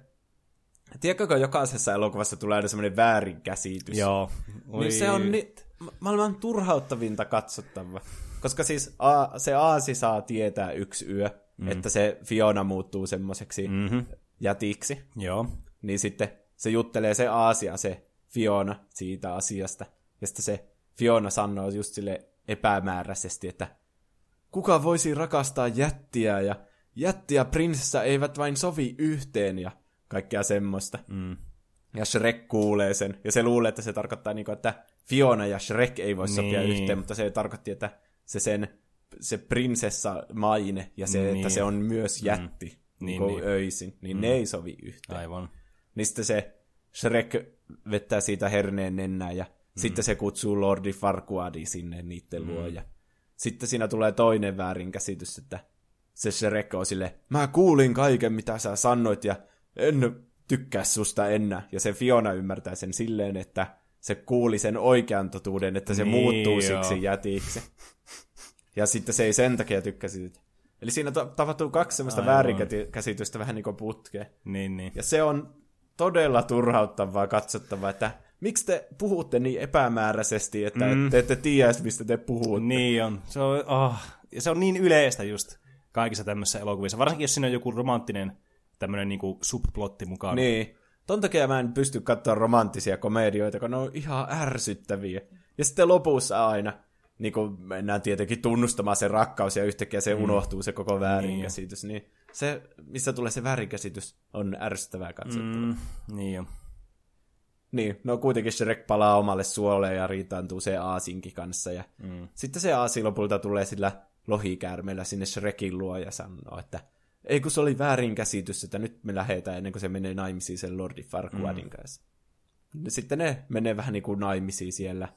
tiedätkö, jokaisessa elokuvassa tulee aina semmoinen väärinkäsitys. Joo. Niin se on ni- ma- maailman turhauttavinta katsottavaa. Koska siis A- se Aasi saa tietää yksi yö, mm. että se Fiona muuttuu semmoiseksi Mm-hmm. jätiksi. Joo. Niin sitten se juttelee se Aasia, se Fiona siitä asiasta. Ja sitten se Fiona sanoo just sille epämääräisesti, että kuka voisi rakastaa jättiä ja jätti ja prinsessa eivät vain sovi yhteen ja kaikkea semmoista. Mm. Ja Shrek kuulee sen, ja se luulee, että se tarkoittaa, niin kuin, että Fiona ja Shrek ei voi sopia Niin. yhteen, mutta se tarkoitti, että se sen se prinsessa maine ja se, niin. että se on myös jätti mm. niin, Niin, niin öisin, niin mm. ne ei sovi yhteen. Aivan. Niin sitten se Shrek vettää siitä herneen nennää ja mm. sitten se kutsuu Lordi Farquaadi sinne niiden luo. Ja sitten siinä tulee toinen väärinkäsitys, että se Shrek on sille, mä kuulin kaiken mitä sä sanoit ja en tykkää susta enää. Ja se Fiona ymmärtää sen silleen, että se kuuli sen oikean totuuden, että se Niin, muuttuu joo. siksi jätiksi. Ja sitten se ei sen takia tykkää siitä. Eli siinä ta- tapahtuu kaksi semmoista Aivan. väärinkäsitystä vähän niin kuin putkeen. Niin, niin. Ja se on todella turhauttavaa katsottavaa, että miksi te puhutte niin epämääräisesti, että mm. te ette tiedä, mistä te puhutte. Niin on. Se on, oh. ja se on niin yleistä just kaikissa tämmöisissä elokuvissa. Varsinkin jos siinä on joku romanttinen tämmöinen niinku subplotti mukaan. Niin. Ton takia mä en pysty katsoa romanttisia komedioita, kun ne on ihan ärsyttäviä. Ja sitten lopussa aina, niin kun mennään tietenkin tunnustamaan se rakkaus ja yhtäkkiä se mm. unohtuu se koko väärinkäsitys, niin se, missä tulee se väärinkäsitys, on ärsyttävää katsottavaa. Mm. Niin on. Niin, no kuitenkin Shrek palaa omalle suolle ja riitaantuu se Aasinkin kanssa. Ja mm. Sitten se Aasi lopulta tulee sillä lohikäärmeellä sinne Shrekin luo ja sanoo, että ei kun se oli väärinkäsitys, että nyt me lähdetään ennen kuin se menee naimisiin sen Lordi Farquaadin mm. kanssa. Sitten ne menee vähän niin kuin naimisiin siellä,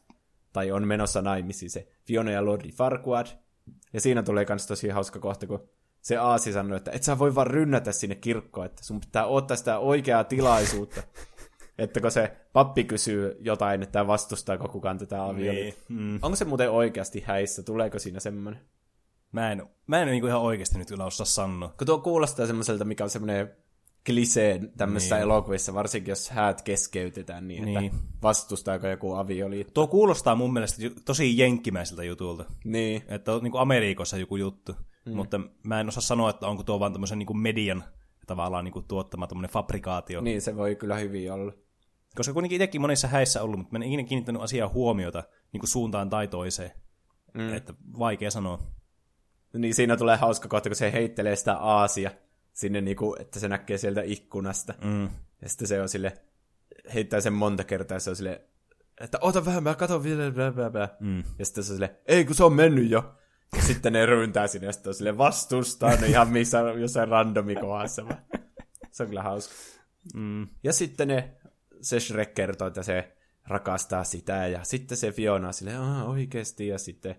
tai on menossa naimisiin se Fiona ja Lordi Farquaad. Ja siinä tulee myös tosi hauska kohta, kun se Aasi sanoo, että et sä voi vaan rynnätä sinne kirkkoon, että sun pitää ottaa sitä oikeaa tilaisuutta. Että kun se pappi kysyy jotain, että vastustaako kukaan tätä avioliittoa. Niin. Mm. Onko se muuten oikeasti häissä? Tuleeko siinä semmoinen? Mä en, mä en niinku ihan oikeasti nyt kyllä osaa sanoa. Kun tuo kuulostaa semmoiselta, mikä on semmoinen klisee tämmöisissä Niin. elokuvissa, varsinkin jos häät keskeytetään niin, että Niin. vastustaako joku avioliitto. Tuo kuulostaa mun mielestä tosi jenkkimäiseltä jutulta. Niin, Että on niinku Amerikassa joku juttu. Mm. Mutta mä en osaa sanoa, että onko tuo vaan tämmöisen niinku median tavallaan niinku tuottama tämmöinen fabrikaatio. niin se voi kyllä hyvin olla. Koska kuitenkin itsekin monissa häissä ollut, mutta mä en ikinä kiinnittänyt asiaa huomiota niinku suuntaan tai toiseen. Mm. Että vaikea sanoa. Niin siinä tulee hauska kohta, kun se heittelee sitä aasia sinne, niinku, että se näkee sieltä ikkunasta. Mm. Ja sitten se on sille, heittää sen monta kertaa ja se on sille, että ota vähän, mä katon vielä, bla, bla, bla. Mm. Ja sitten se on sille, ei kun se on mennyt jo. Ja sitten ne ryyntää sinne ja sitten on sille vastustaa ne ihan missä jossain randomi kohdassa. vaan. Se on kyllä hauska. Mm. Ja sitten ne, se Shrek kertoo, että se rakastaa sitä ja sitten se Fiona on silleen, Aa, oikeesti ja sitten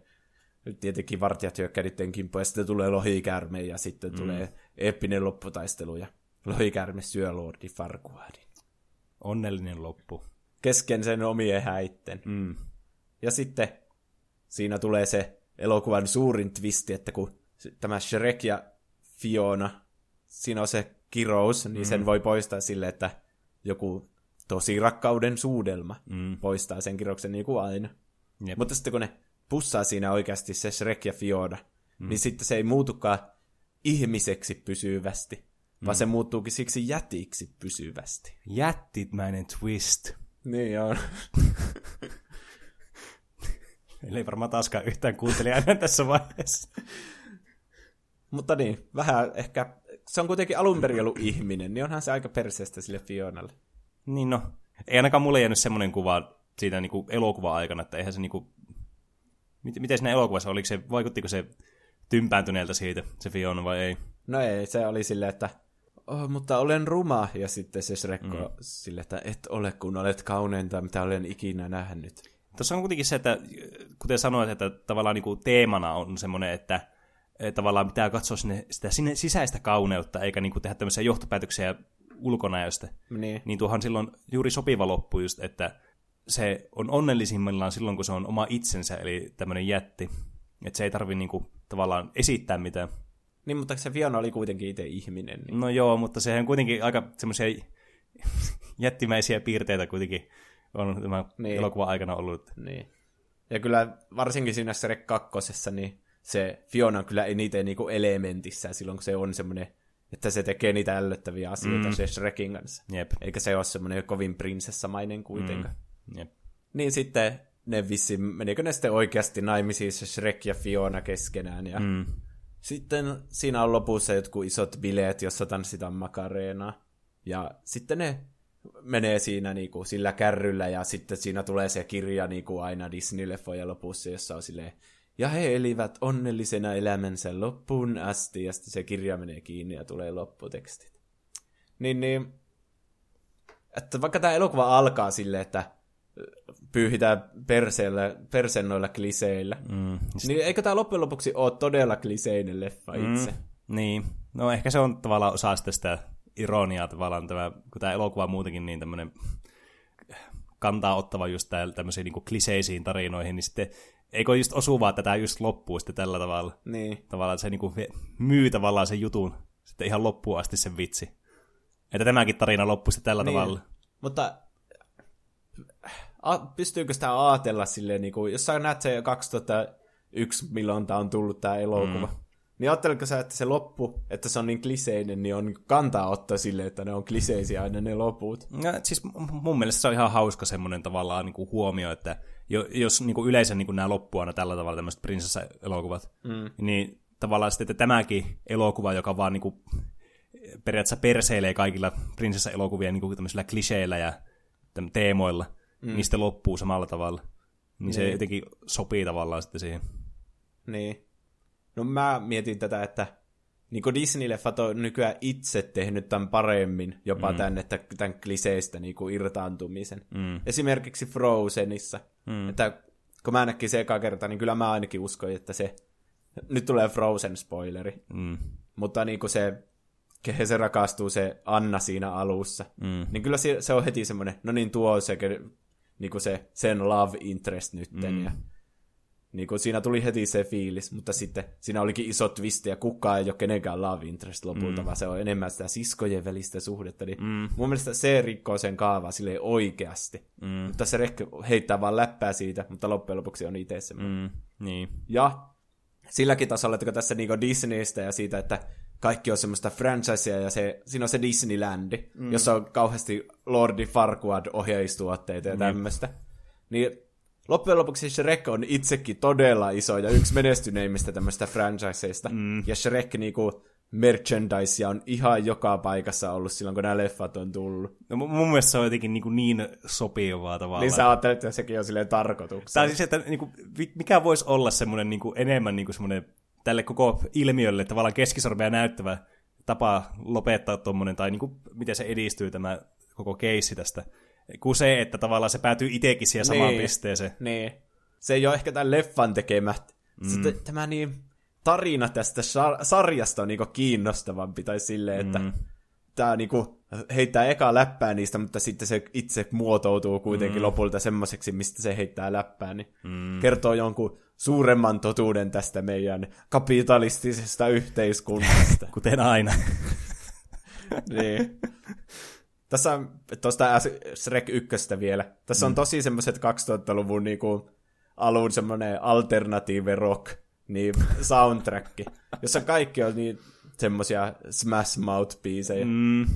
tietenkin vartijat hyökkää niiden kimppuun ja sitten tulee lohikäärme ja sitten mm. tulee eeppinen lopputaistelu ja lohikäärme syö Lordi Farquaadin. Onnellinen loppu. Kesken sen omien häitten. Mm. Ja sitten siinä tulee se elokuvan suurin twisti, että kun tämä Shrek ja Fiona, siinä on se kirous, niin sen voi poistaa sille, että joku tosi rakkauden suudelma mm. poistaa sen kiroksen niin kuin aina. Jep. Mutta sitten kun ne pussaa siinä oikeasti se Shrek ja Fiona, mm. niin sitten se ei muutukaan ihmiseksi pysyvästi, mm. vaan se muuttuukin siksi jätiksi pysyvästi. Jättimäinen twist. Niin on. Eli ei varmaan taaskaan yhtään kuuntelija enää tässä vaiheessa. Mutta niin, vähän ehkä, se on kuitenkin alun perin ollut ihminen, niin onhan se aika perseestä sille Fionalle. Niin no, ei ainakaan mulle jäänyt semmoinen kuva siitä niin kuin elokuva-aikana, että eihän se niin kuin... Miten, siinä elokuvassa, oliko se, vaikuttiko se tympääntyneeltä siitä, se Fiona vai ei? No ei, se oli silleen, että oh, mutta olen ruma, ja sitten se Shrek mm. sille, että et ole, kun olet kauneinta, mitä olen ikinä nähnyt. Tuossa on kuitenkin se, että kuten sanoit, että tavallaan niin kuin teemana on semmoinen, että tavallaan pitää katsoa sinne, sitä sinne sisäistä kauneutta, eikä niin kuin tehdä tämmöisiä johtopäätöksiä ulkonäöstä. Niin. niin tuohan silloin juuri sopiva loppu just, että se on onnellisimmillaan silloin, kun se on oma itsensä, eli tämmöinen jätti. Että se ei tarvi niinku tavallaan esittää mitään. Niin, mutta se Fiona oli kuitenkin itse ihminen. Niin. No joo, mutta sehän on kuitenkin aika semmoisia jättimäisiä piirteitä kuitenkin on tämä niin. elokuvan aikana ollut. Niin. Ja kyllä varsinkin siinä Shrek kakkosessa, niin se Fiona on kyllä eniten niinku elementissä silloin, kun se on semmoinen, että se tekee niitä ällöttäviä asioita mm. se Shrekin kanssa. Jep. Eikä se ole semmoinen kovin prinsessamainen kuitenkaan. Mm. Jep. Niin sitten ne vissi, menikö ne sitten oikeasti naimisiin se Shrek ja Fiona keskenään. Ja Mm. sitten siinä on lopussa jotkut isot bileet, jossa tanssitaan makareenaa. Ja sitten ne menee siinä niinku sillä kärryllä ja sitten siinä tulee se kirja niinku aina Disney-leffojen lopussa, jossa on silleen, ja he elivät onnellisena elämänsä loppuun asti, ja sitten se kirja menee kiinni ja tulee lopputekstit. Niin, niin, että vaikka tämä elokuva alkaa silleen, että pyyhitään perseellä, persennoilla kliseillä, Mm. niin eikö tämä loppujen lopuksi ole todella kliseinen leffa itse? Mm. Niin. No ehkä se on tavallaan osa sitä, ironiaa tavallaan, tämä, kun tämä elokuva muutenkin niin tämmöinen kantaa ottava just tämmöisiin niin kliseisiin tarinoihin, niin sitten eikö just osuvaa, että tämä just loppuu sitten tällä tavalla. Niin. Tavallaan se niin kuin myy tavallaan sen jutun sitten ihan loppuun asti sen vitsi. Että tämäkin tarina loppuu sitten tällä Niin. tavalla. Mutta a, pystyykö sitä ajatella silleen, niin kuin, jos sä näet se 2001, milloin tämä on tullut tämä elokuva, mm. niin ajatteletko sä, että se loppu, että se on niin kliseinen, niin on kantaa ottaa silleen, että ne on kliseisiä aina ne loput? No, siis mun mielestä se on ihan hauska semmoinen tavallaan niin kuin huomio, että jo, jos niin kuin yleensä niin kuin nämä loppuu aina tällä tavalla tämmöiset prinsessa-elokuvat, Mm. niin tavallaan sitten, että tämäkin elokuva, joka vaan niin kuin periaatteessa perseilee kaikilla prinsessa-elokuvia niin kuin tämmöisillä kliseillä ja teemoilla, mm. niin sitten loppuu samalla tavalla. Niin, se Niin. jotenkin sopii tavallaan sitten siihen. Niin. No mä mietin tätä, että niin Disney-leffat on nykyään itse tehnyt tämän paremmin, jopa mm. tämän, että tämän kliseistä niin kuin irtaantumisen. Mm. Esimerkiksi Frozenissa. Mm. Että kun mä näkin se eka kerta, niin kyllä mä ainakin uskoin, että se... Nyt tulee Frozen-spoileri. Mm. Mutta niin kuin se, kehen se rakastuu se Anna siinä alussa, Mm. niin kyllä se, se on heti semmoinen, no niin tuo on se, niin kuin se sen love interest nytten. Mm. Ja, niin kuin siinä tuli heti se fiilis, mutta sitten siinä olikin iso twist ja kukaan ei ole kenenkään love interest lopulta, mm. vaan se on enemmän sitä siskojen välistä suhdetta. Niin Mm. Mun mielestä se rikkoo sen kaavaa silleen oikeasti. Mm. Mutta se rek- heittää vaan läppää siitä, mutta loppujen lopuksi on itse semmoinen. Mm. Niin. Ja silläkin tasolla, että kun tässä niinku Disneystä ja siitä, että kaikki on semmoista franchisea ja se, siinä on se Disneylandi, mm. jossa on kauheasti Lordi Farquaad ohjeistuotteita ja tämmöistä. Niin loppujen lopuksi Shrek on itsekin todella iso ja yksi menestyneimmistä tämmöistä franchiseista. Mm. Ja Shrek niinku merchandise on ihan joka paikassa ollut silloin, kun nämä leffat on tullut. No, mun mielestä se on jotenkin niin, niin sopivaa tavallaan. Niin sä ajattelet, että sekin on silleen tarkoituksena. Tai siis, että niin kuin, mikä voisi olla semmoinen niin kuin, enemmän niin kuin semmoinen tälle koko ilmiölle tavallaan keskisormea näyttävä tapa lopettaa tuommoinen, tai niin kuin, miten se edistyy tämä koko keissi tästä, kuin se, että tavallaan se päätyy itsekin siihen samaan Niin. pisteeseen. Niin. Se ei ole ehkä tämän leffan tekemät. Mm. Sitten tämä niin, tarina tästä sar- sarjasta on niinku kiinnostavampi, tai silleen, että mm. tämä niinku heittää eka läppää niistä, mutta sitten se itse muotoutuu kuitenkin mm. lopulta semmoiseksi, mistä se heittää läppää, niin mm. kertoo jonkun suuremman totuuden tästä meidän kapitalistisesta yhteiskunnasta. Kuten aina. niin. Tässä on tuosta Shrek 1 vielä. Tässä on tosi semmoiset 2000-luvun niinku, alun semmoinen alternative rock niin soundtrack, jossa kaikki on niin semmoisia Smash Mouth-biisejä. Mm,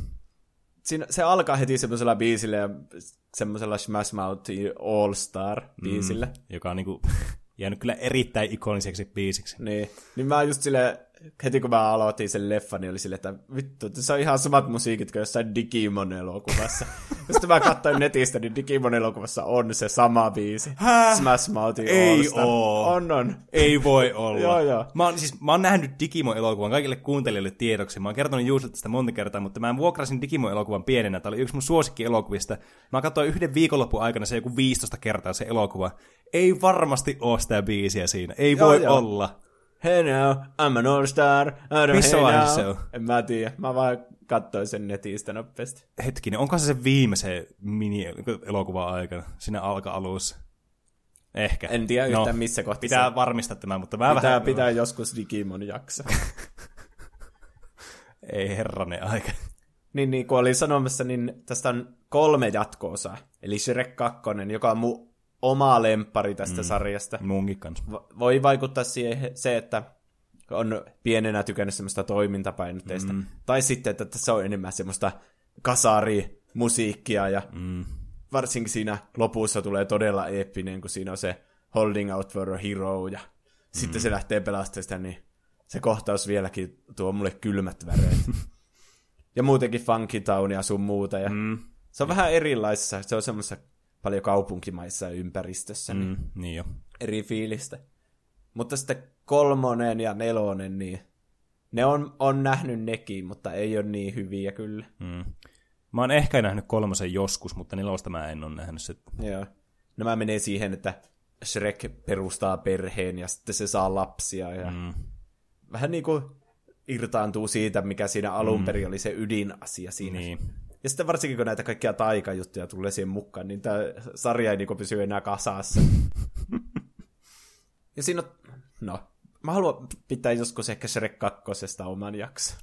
Siinä, se alkaa heti semmoisella biisillä ja semmoisella Smash Mouth All Star-biisillä. Mm. joka on niinku jäänyt kyllä erittäin ikoniseksi biisiksi. Niin. niin mä just sille heti kun mä aloitin sen leffan, niin oli silleen, että vittu, se on ihan samat musiikit kuin jossain Digimon-elokuvassa. sitten mä katsoin netistä, niin Digimon-elokuvassa on se sama biisi. Hää? Smash Mouthin Ei oo. On, on. Ei voi olla. Joo, joo. Mä oon, siis, mä oon nähnyt Digimon-elokuvan kaikille kuuntelijoille tiedoksi. Mä oon kertonut Juusolle tästä monta kertaa, mutta mä vuokrasin Digimon-elokuvan pienenä. Tämä oli yksi mun suosikki-elokuvista. Mä katsoin yhden viikonlopun aikana se joku 15 kertaa se elokuva. Ei varmasti oo sitä biisiä siinä. Ei Joo, voi joo. olla. Hey now, I'm an all star. Missä hey now. se on? En mä tiedä. Mä vaan katsoin sen netistä nopeasti. Hetkinen, onko se se viimeisen mini-elokuvan aikana? Siinä alka-alussa. Ehkä. En tiedä yhtään missä kohtaa Pitää se- varmistaa tämä, mutta mä Pitää, vähän... pitää joskus Digimon jakso. Ei herranen aika. niin, niin kuin olin sanomassa, niin tästä on kolme jatko-osaa. Eli Shrek 2, joka on mun oma lemppari tästä mm. sarjasta. Munkin kanssa. Voi vaikuttaa siihen se, että on pienenä tykännyt semmoista toimintapainotteista. Mm. Tai sitten, että tässä on enemmän semmoista kasari-musiikkia ja mm. varsinkin siinä lopussa tulee todella eeppinen, kun siinä on se Holding Out for a Hero ja mm. sitten se lähtee pelastamaan sitä, niin se kohtaus vieläkin tuo mulle kylmät väreet. ja muutenkin Funky Town ja sun muuta. Ja Mm. Se on vähän erilaisessa, se on semmoisessa paljon kaupunkimaissa ympäristössä, mm. niin Mm, niin jo. eri fiilistä. Mutta sitten kolmonen ja nelonen, niin ne on, on nähnyt nekin, mutta ei ole niin hyviä kyllä. Mm. Mä oon ehkä nähnyt kolmosen joskus, mutta nelosta mä en ole nähnyt se. Joo. Nämä menee siihen, että Shrek perustaa perheen ja sitten se saa lapsia ja Mm. vähän niin kuin irtaantuu siitä, mikä siinä alun perin oli se ydinasia siinä. Niin. Ja sitten varsinkin, kun näitä kaikkia taikajuttuja tulee siihen mukaan, niin tämä sarja ei niin pysy enää kasassa. ja siinä on, no, mä haluan pitää joskus ehkä Shrek 2 oman jakson.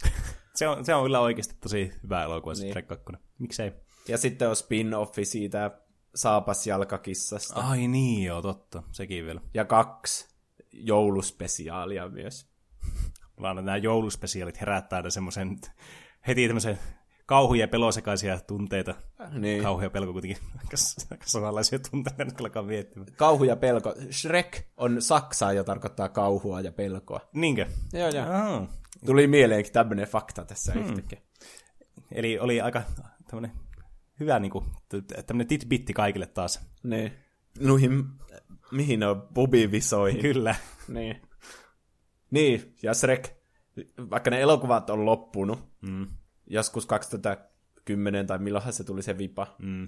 Se on, se on kyllä oikeasti tosi hyvä elokuva, Niin. Shrek 2. Miksei? Ja sitten on spin-offi siitä Saapasjalkakissasta. Ai niin, joo, totta. Sekin vielä. Ja kaksi jouluspesiaalia myös. Vaan nämä jouluspesiaalit herättää aina semmoisen heti tämmöisen kauhu- ja pelosekaisia tunteita. Niin. Kauhu ja pelko kuitenkin aika aika samanlaisia tunteita, nyt alkaa miettimään. Kauhu ja pelko. Shrek on saksaa ja tarkoittaa kauhua ja pelkoa. Niinkö? Joo, joo. Ah. Tuli mieleenkin tämmöinen fakta tässä hmm. yhtäkkiä. Eli oli aika tämmöinen hyvä niinku, t- tämmöinen titbitti kaikille taas. Niin. Nuihin, mihin on, bubivisoihin. Kyllä. Niin. Niin, ja Shrek, vaikka ne elokuvat on loppunut, Mm. Joskus 2010 tai milloinhan se tuli se vipa, Mm.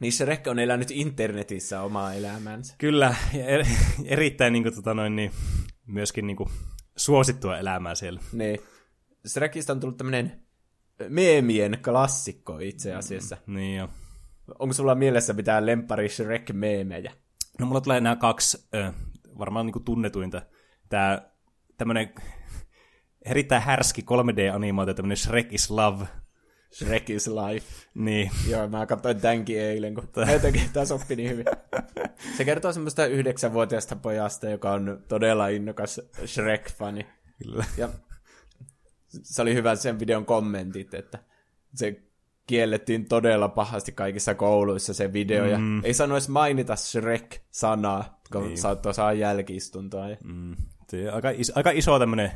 niin Shrek on elänyt internetissä omaa elämäänsä. Kyllä, ja er, erittäin niinku, tota noin, niin, myöskin niinku, suosittua elämää siellä. Niin. Shrekistä on tullut tämmönen meemien klassikko itse asiassa. Niin jo. Onko sulla mielessä mitään lempari Shrek-meemejä? No mulla tulee nämä kaksi ö, varmaan niinku tunnetuinta. Tää tämmönen erittäin härski 3D-animaatio, tämmönen Shrek is Love. Shrek is life. Niin, Joo, mä katsoin tämänkin eilen, kun jotenkin tämä soppi niin hyvin. Se kertoo semmoista yhdeksänvuotiaasta pojasta, joka on todella innokas Shrek-fani. kyllä. Ja se oli hyvä sen videon kommentit, että se kiellettiin todella pahasti kaikissa kouluissa se video, mm. ja ei sanoisi mainita Shrek-sanaa, kun niin. saattoi saada jälkiistuntoa. Ja... Mm. Se aika, is, aika iso tämmönen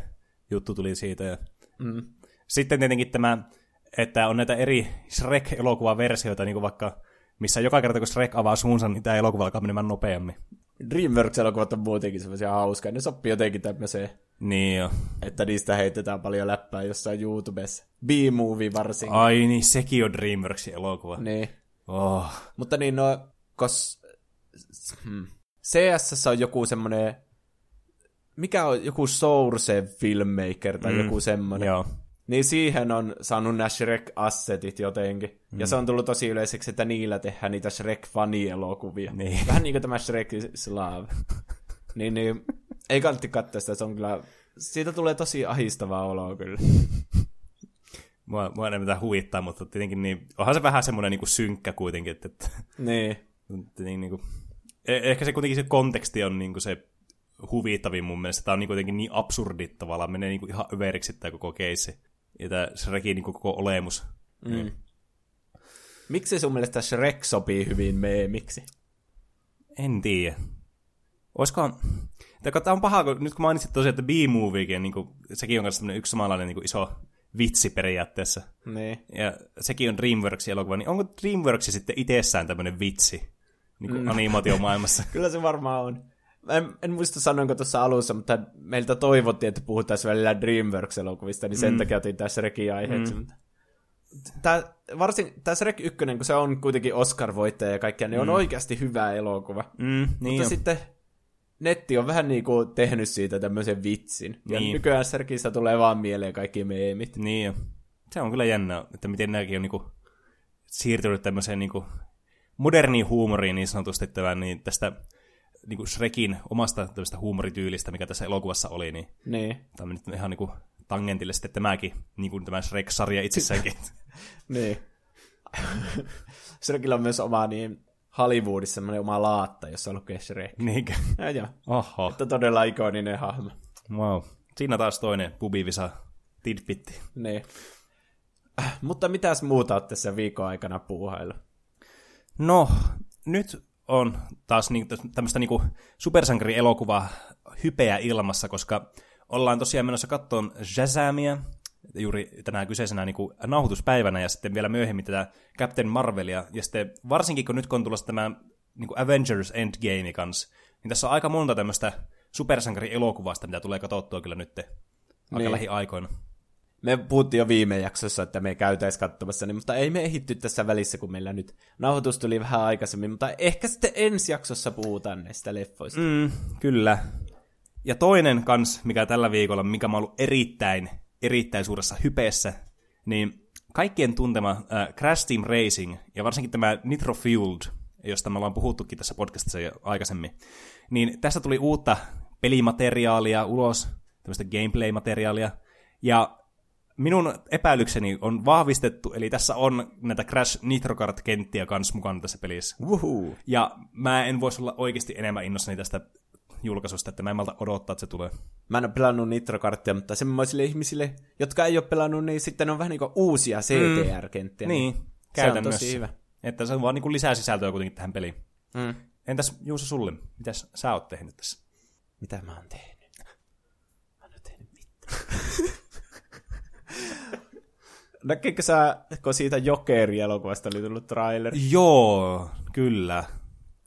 juttu tuli siitä. Ja... Mm. Sitten tietenkin tämä, että on näitä eri Shrek-elokuvaversioita, niin kuin vaikka missä joka kerta kun Shrek avaa suunsa, niin tämä elokuva alkaa menemään nopeammin. Dreamworks-elokuvat on muutenkin semmoisia hauskaa, ne sopii jotenkin tämmöiseen, Niin jo. että niistä heitetään paljon läppää jossain YouTubessa. B-movie varsinkin. Ai niin, sekin on Dreamworksin elokuva. Niin. Oh. Mutta niin, no, kos... Hmm. CS on joku semmoinen... Mikä on joku Source Filmmaker tai mm. joku semmoinen. Joo. Niin siihen on saanut nämä Shrek-assetit jotenkin. Mm. Ja se on tullut tosi yleiseksi, että niillä tehdään niitä Shrek-fani-elokuvia. Niin. Vähän niin kuin tämä Shrek is Love. niin, niin, ei kannatti katsoa sitä, se on kyllä... Siitä tulee tosi ahistavaa oloa kyllä. mua, mua enemmän huvittaa, mutta tietenkin niin, onhan se vähän semmoinen niin synkkä kuitenkin, että, että Niin. niin, niin kuin, eh- ehkä se kuitenkin se konteksti on niin kuin se huvittavin mun mielestä. Tämä on niin kuitenkin niin absurdi tavallaan, menee niin kuin ihan överiksi tämä koko keissi. Ja tämä Shrekin niin koko olemus. Mm. Miksi sun mielestä Shrek sopii hyvin meemiksi? En tiedä. Olisiko... Tämä on paha, kun nyt kun mainitsit tosiaan, että B-moviekin, niin kuin, sekin on myös yksi samanlainen niin kuin iso vitsi periaatteessa. Niin. Ja sekin on DreamWorksin elokuva, niin onko DreamWorks sitten itsessään tämmöinen vitsi niin kuin mm. animaatiomaailmassa? Kyllä se varmaan on. En, en muista sanoinko tuossa alussa, mutta meiltä toivottiin, että puhuttaisiin välillä DreamWorks-elokuvista, niin sen mm. takia otin tässä Shrekin aiheeksi. Mm. Tää, varsin, tämä Shrek 1, kun se on kuitenkin Oscar-voittaja ja kaikkea, niin mm. on oikeasti hyvä elokuva. Mm, niin mutta on. sitten netti on vähän niin kuin tehnyt siitä tämmöisen vitsin. Ja Niin. nykyään Shrekistä tulee vaan mieleen kaikki meemit. Niin jo. Se on kyllä jännä, että miten nämäkin on niinku siirtynyt tämmöiseen niinku moderniin huumoriin niin sanotusti tämän, niin tästä niinku Shrekin omasta tämmöistä huumorityylistä, mikä tässä elokuvassa oli, niin Niin. tämä on nyt ihan niinku tangentille sitten tämäkin, niin kuin tämä Shrek-sarja itsessäänkin. Niin. Shrekillä on myös oma niin Hollywoodissa semmoinen oma laatta, jossa lukee Shrek. Niinkö? Ja joo. Oho, Että todella ikoninen hahmo. wow. Siinä taas toinen pubivisa tidbitti. Niin. Mutta mitäs muuta oot tässä viikon aikana puuhailu? No, nyt on taas niin, tämmöistä niinku supersankarielokuvaa hypeä ilmassa, koska ollaan tosiaan menossa kattoon Shazamia, juuri tänään kyseisenä niin kuin nauhoituspäivänä, ja sitten vielä myöhemmin tätä Captain Marvelia, ja sitten varsinkin kun nyt kun on tulossa tämä niin kuin Avengers Endgame kanssa, niin tässä on aika monta tämmöistä supersankarielokuvasta, mitä tulee katsottua kyllä nyt aika Niin. lähiaikoina. Me puhuttiin jo viime jaksossa, että me käytäis katsomassa, niin, mutta ei me ehitty tässä välissä, kun meillä nyt nauhoitus tuli vähän aikaisemmin, mutta ehkä sitten ensi jaksossa puhutaan näistä leffoista. Mm. Kyllä. Ja toinen kans, mikä tällä viikolla, mikä mä ollut erittäin, erittäin suuressa hypeessä, niin kaikkien tuntema äh, Crash Team Racing, ja varsinkin tämä Nitro Fueled, josta me ollaan puhuttukin tässä podcastissa jo aikaisemmin, niin tästä tuli uutta pelimateriaalia ulos, tämmöistä gameplay-materiaalia, ja minun epäilykseni on vahvistettu, eli tässä on näitä Crash Nitro Kart-kenttiä kans mukana tässä pelissä. Wuhuu. Ja mä en voisi olla oikeasti enemmän innossani tästä julkaisusta, että mä en malta odottaa, että se tulee. Mä en ole pelannut Nitro-karttia, mutta semmoisille ihmisille, jotka ei ole pelannut, niin sitten on vähän niin kuin uusia CTR-kenttiä. Niin, se on käytännössä. tosi hyvä. Että se on vaan niin kuin lisää sisältöä kuitenkin tähän peliin. Mm. Entäs Juuso sulle? Mitäs sä oot tehnyt tässä? Mitä mä oon tehnyt? Mä en ole tehnyt mitään. Näkeekö sä, kun siitä Jokeri-elokuvasta oli tullut trailer? Joo, kyllä.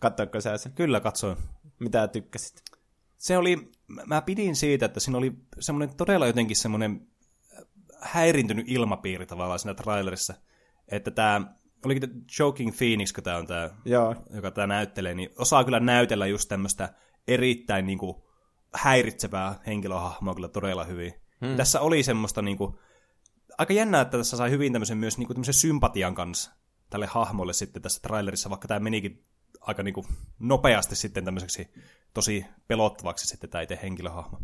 Katsoitko sä sen? Kyllä katsoin. Mitä tykkäsit? Se oli, mä- pidin siitä, että siinä oli semmoinen todella jotenkin semmoinen häirintynyt ilmapiiri tavallaan siinä trailerissa. Että tämä, olikin tämä Joking Phoenix, kun tämä on tämä Joo. joka tämä näyttelee, niin osaa kyllä näytellä just tämmöistä erittäin niin kuin, häiritsevää henkilöhahmoa kyllä todella hyvin. Hmm. Tässä oli semmoista niin kuin, aika jännää, että tässä sai hyvin tämmöisen myös niin kuin, tämmöisen sympatian kanssa tälle hahmolle sitten tässä trailerissa, vaikka tämä menikin aika niin kuin, nopeasti sitten tämmöiseksi tosi pelottavaksi sitten tämä itse henkilöhahmo.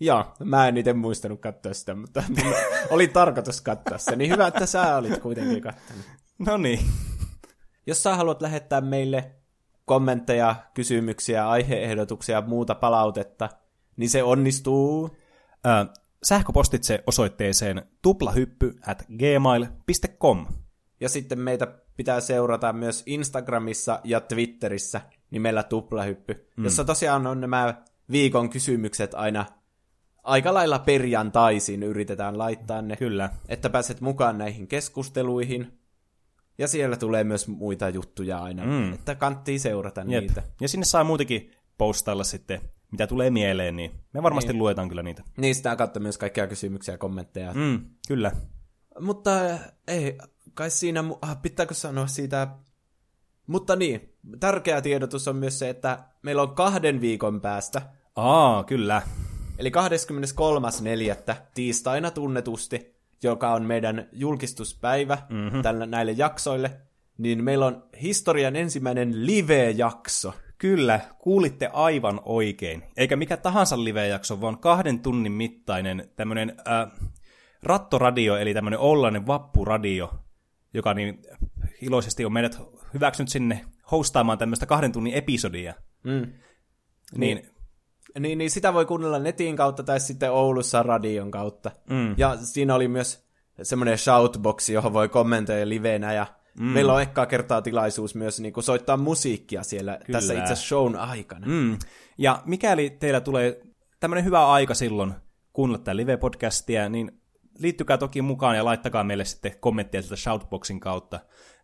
Joo, mä en itse muistanut katsoa sitä, mutta oli tarkoitus katsoa se. Niin hyvä, että sä olit kuitenkin katsonut. No niin. Jos sä haluat lähettää meille kommentteja, kysymyksiä, aiheehdotuksia ja muuta palautetta, niin se onnistuu. Ö, sähköpostitse osoitteeseen tuplahyppy at gmail.com. Ja sitten meitä pitää seurata myös Instagramissa ja Twitterissä nimellä Tuplahyppy, mm. jossa tosiaan on nämä viikon kysymykset aina aika lailla perjantaisin yritetään laittaa ne, Kyllä. että pääset mukaan näihin keskusteluihin. Ja siellä tulee myös muita juttuja aina, Mm. mm. että kanttii seurata Jep. niitä. Ja sinne saa muutenkin postailla sitten, mitä tulee mieleen, niin me varmasti niin. luetaan kyllä niitä. Niistä kautta myös kaikkia kysymyksiä ja kommentteja. Mm. Kyllä. Mutta ei, kai siinä, ah, pitääkö sanoa siitä... Mutta niin, tärkeä tiedotus on myös se, että meillä on kahden viikon päästä, Aa, kyllä. eli 23.4. tiistaina tunnetusti, joka on meidän julkistuspäivä mm-hmm. tällä, näille jaksoille, niin meillä on historian ensimmäinen live-jakso. Kyllä, kuulitte aivan oikein. Eikä mikä tahansa live-jakso, vaan kahden tunnin mittainen tämmönen, äh, Rattoradio, eli tämmöinen Oulainen vappuradio, joka niin iloisesti on meidät hyväksynyt sinne hostaamaan tämmöistä kahden tunnin episodia. Mm. Niin, Niin, niin sitä voi kuunnella netin kautta tai sitten Oulussa radion kautta. Mm. Ja siinä oli myös semmoinen shoutboxi, johon voi kommentoida livenä ja mm. meillä on ekkaa kertaa tilaisuus myös niin kuin soittaa musiikkia siellä Kyllä. tässä itse shown aikana. Mm. Ja mikäli teillä tulee tämmöinen hyvä aika silloin kuunnella tätä live-podcastia, niin liittykää toki mukaan ja laittakaa meille sitten kommentteja sieltä Shoutboxin kautta.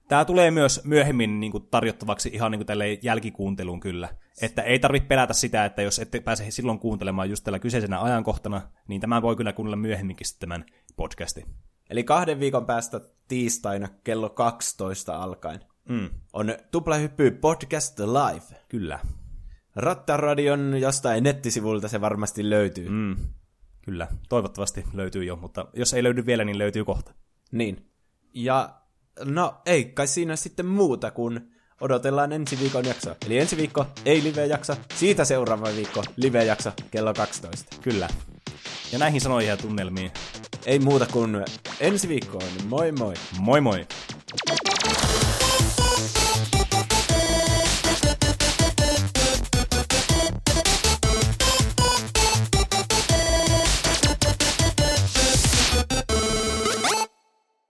Tämä tulee myös myöhemmin niin kuin, tarjottavaksi ihan niin kuin tälle jälkikuunteluun kyllä. Että ei tarvitse pelätä sitä, että jos ette pääse silloin kuuntelemaan just tällä kyseisenä ajankohtana, niin tämä voi kyllä kuunnella myöhemminkin sitten tämän podcastin. Eli kahden viikon päästä tiistaina kello 12 alkaen Mm. on Tuplahyppy Podcast Live. Kyllä. Rattaradion jostain nettisivulta se varmasti löytyy. Mm. Kyllä. Toivottavasti löytyy jo, mutta jos ei löydy vielä, niin löytyy kohta. Niin. Ja no ei kai siinä sitten muuta kuin odotellaan ensi viikon jaksoa. Eli ensi viikko ei live-jakso, siitä seuraava viikko live-jakso kello 12. Kyllä. Ja näihin sanoihin ja tunnelmiin. Ei muuta kuin ensi viikkoon. Moi moi! Moi moi!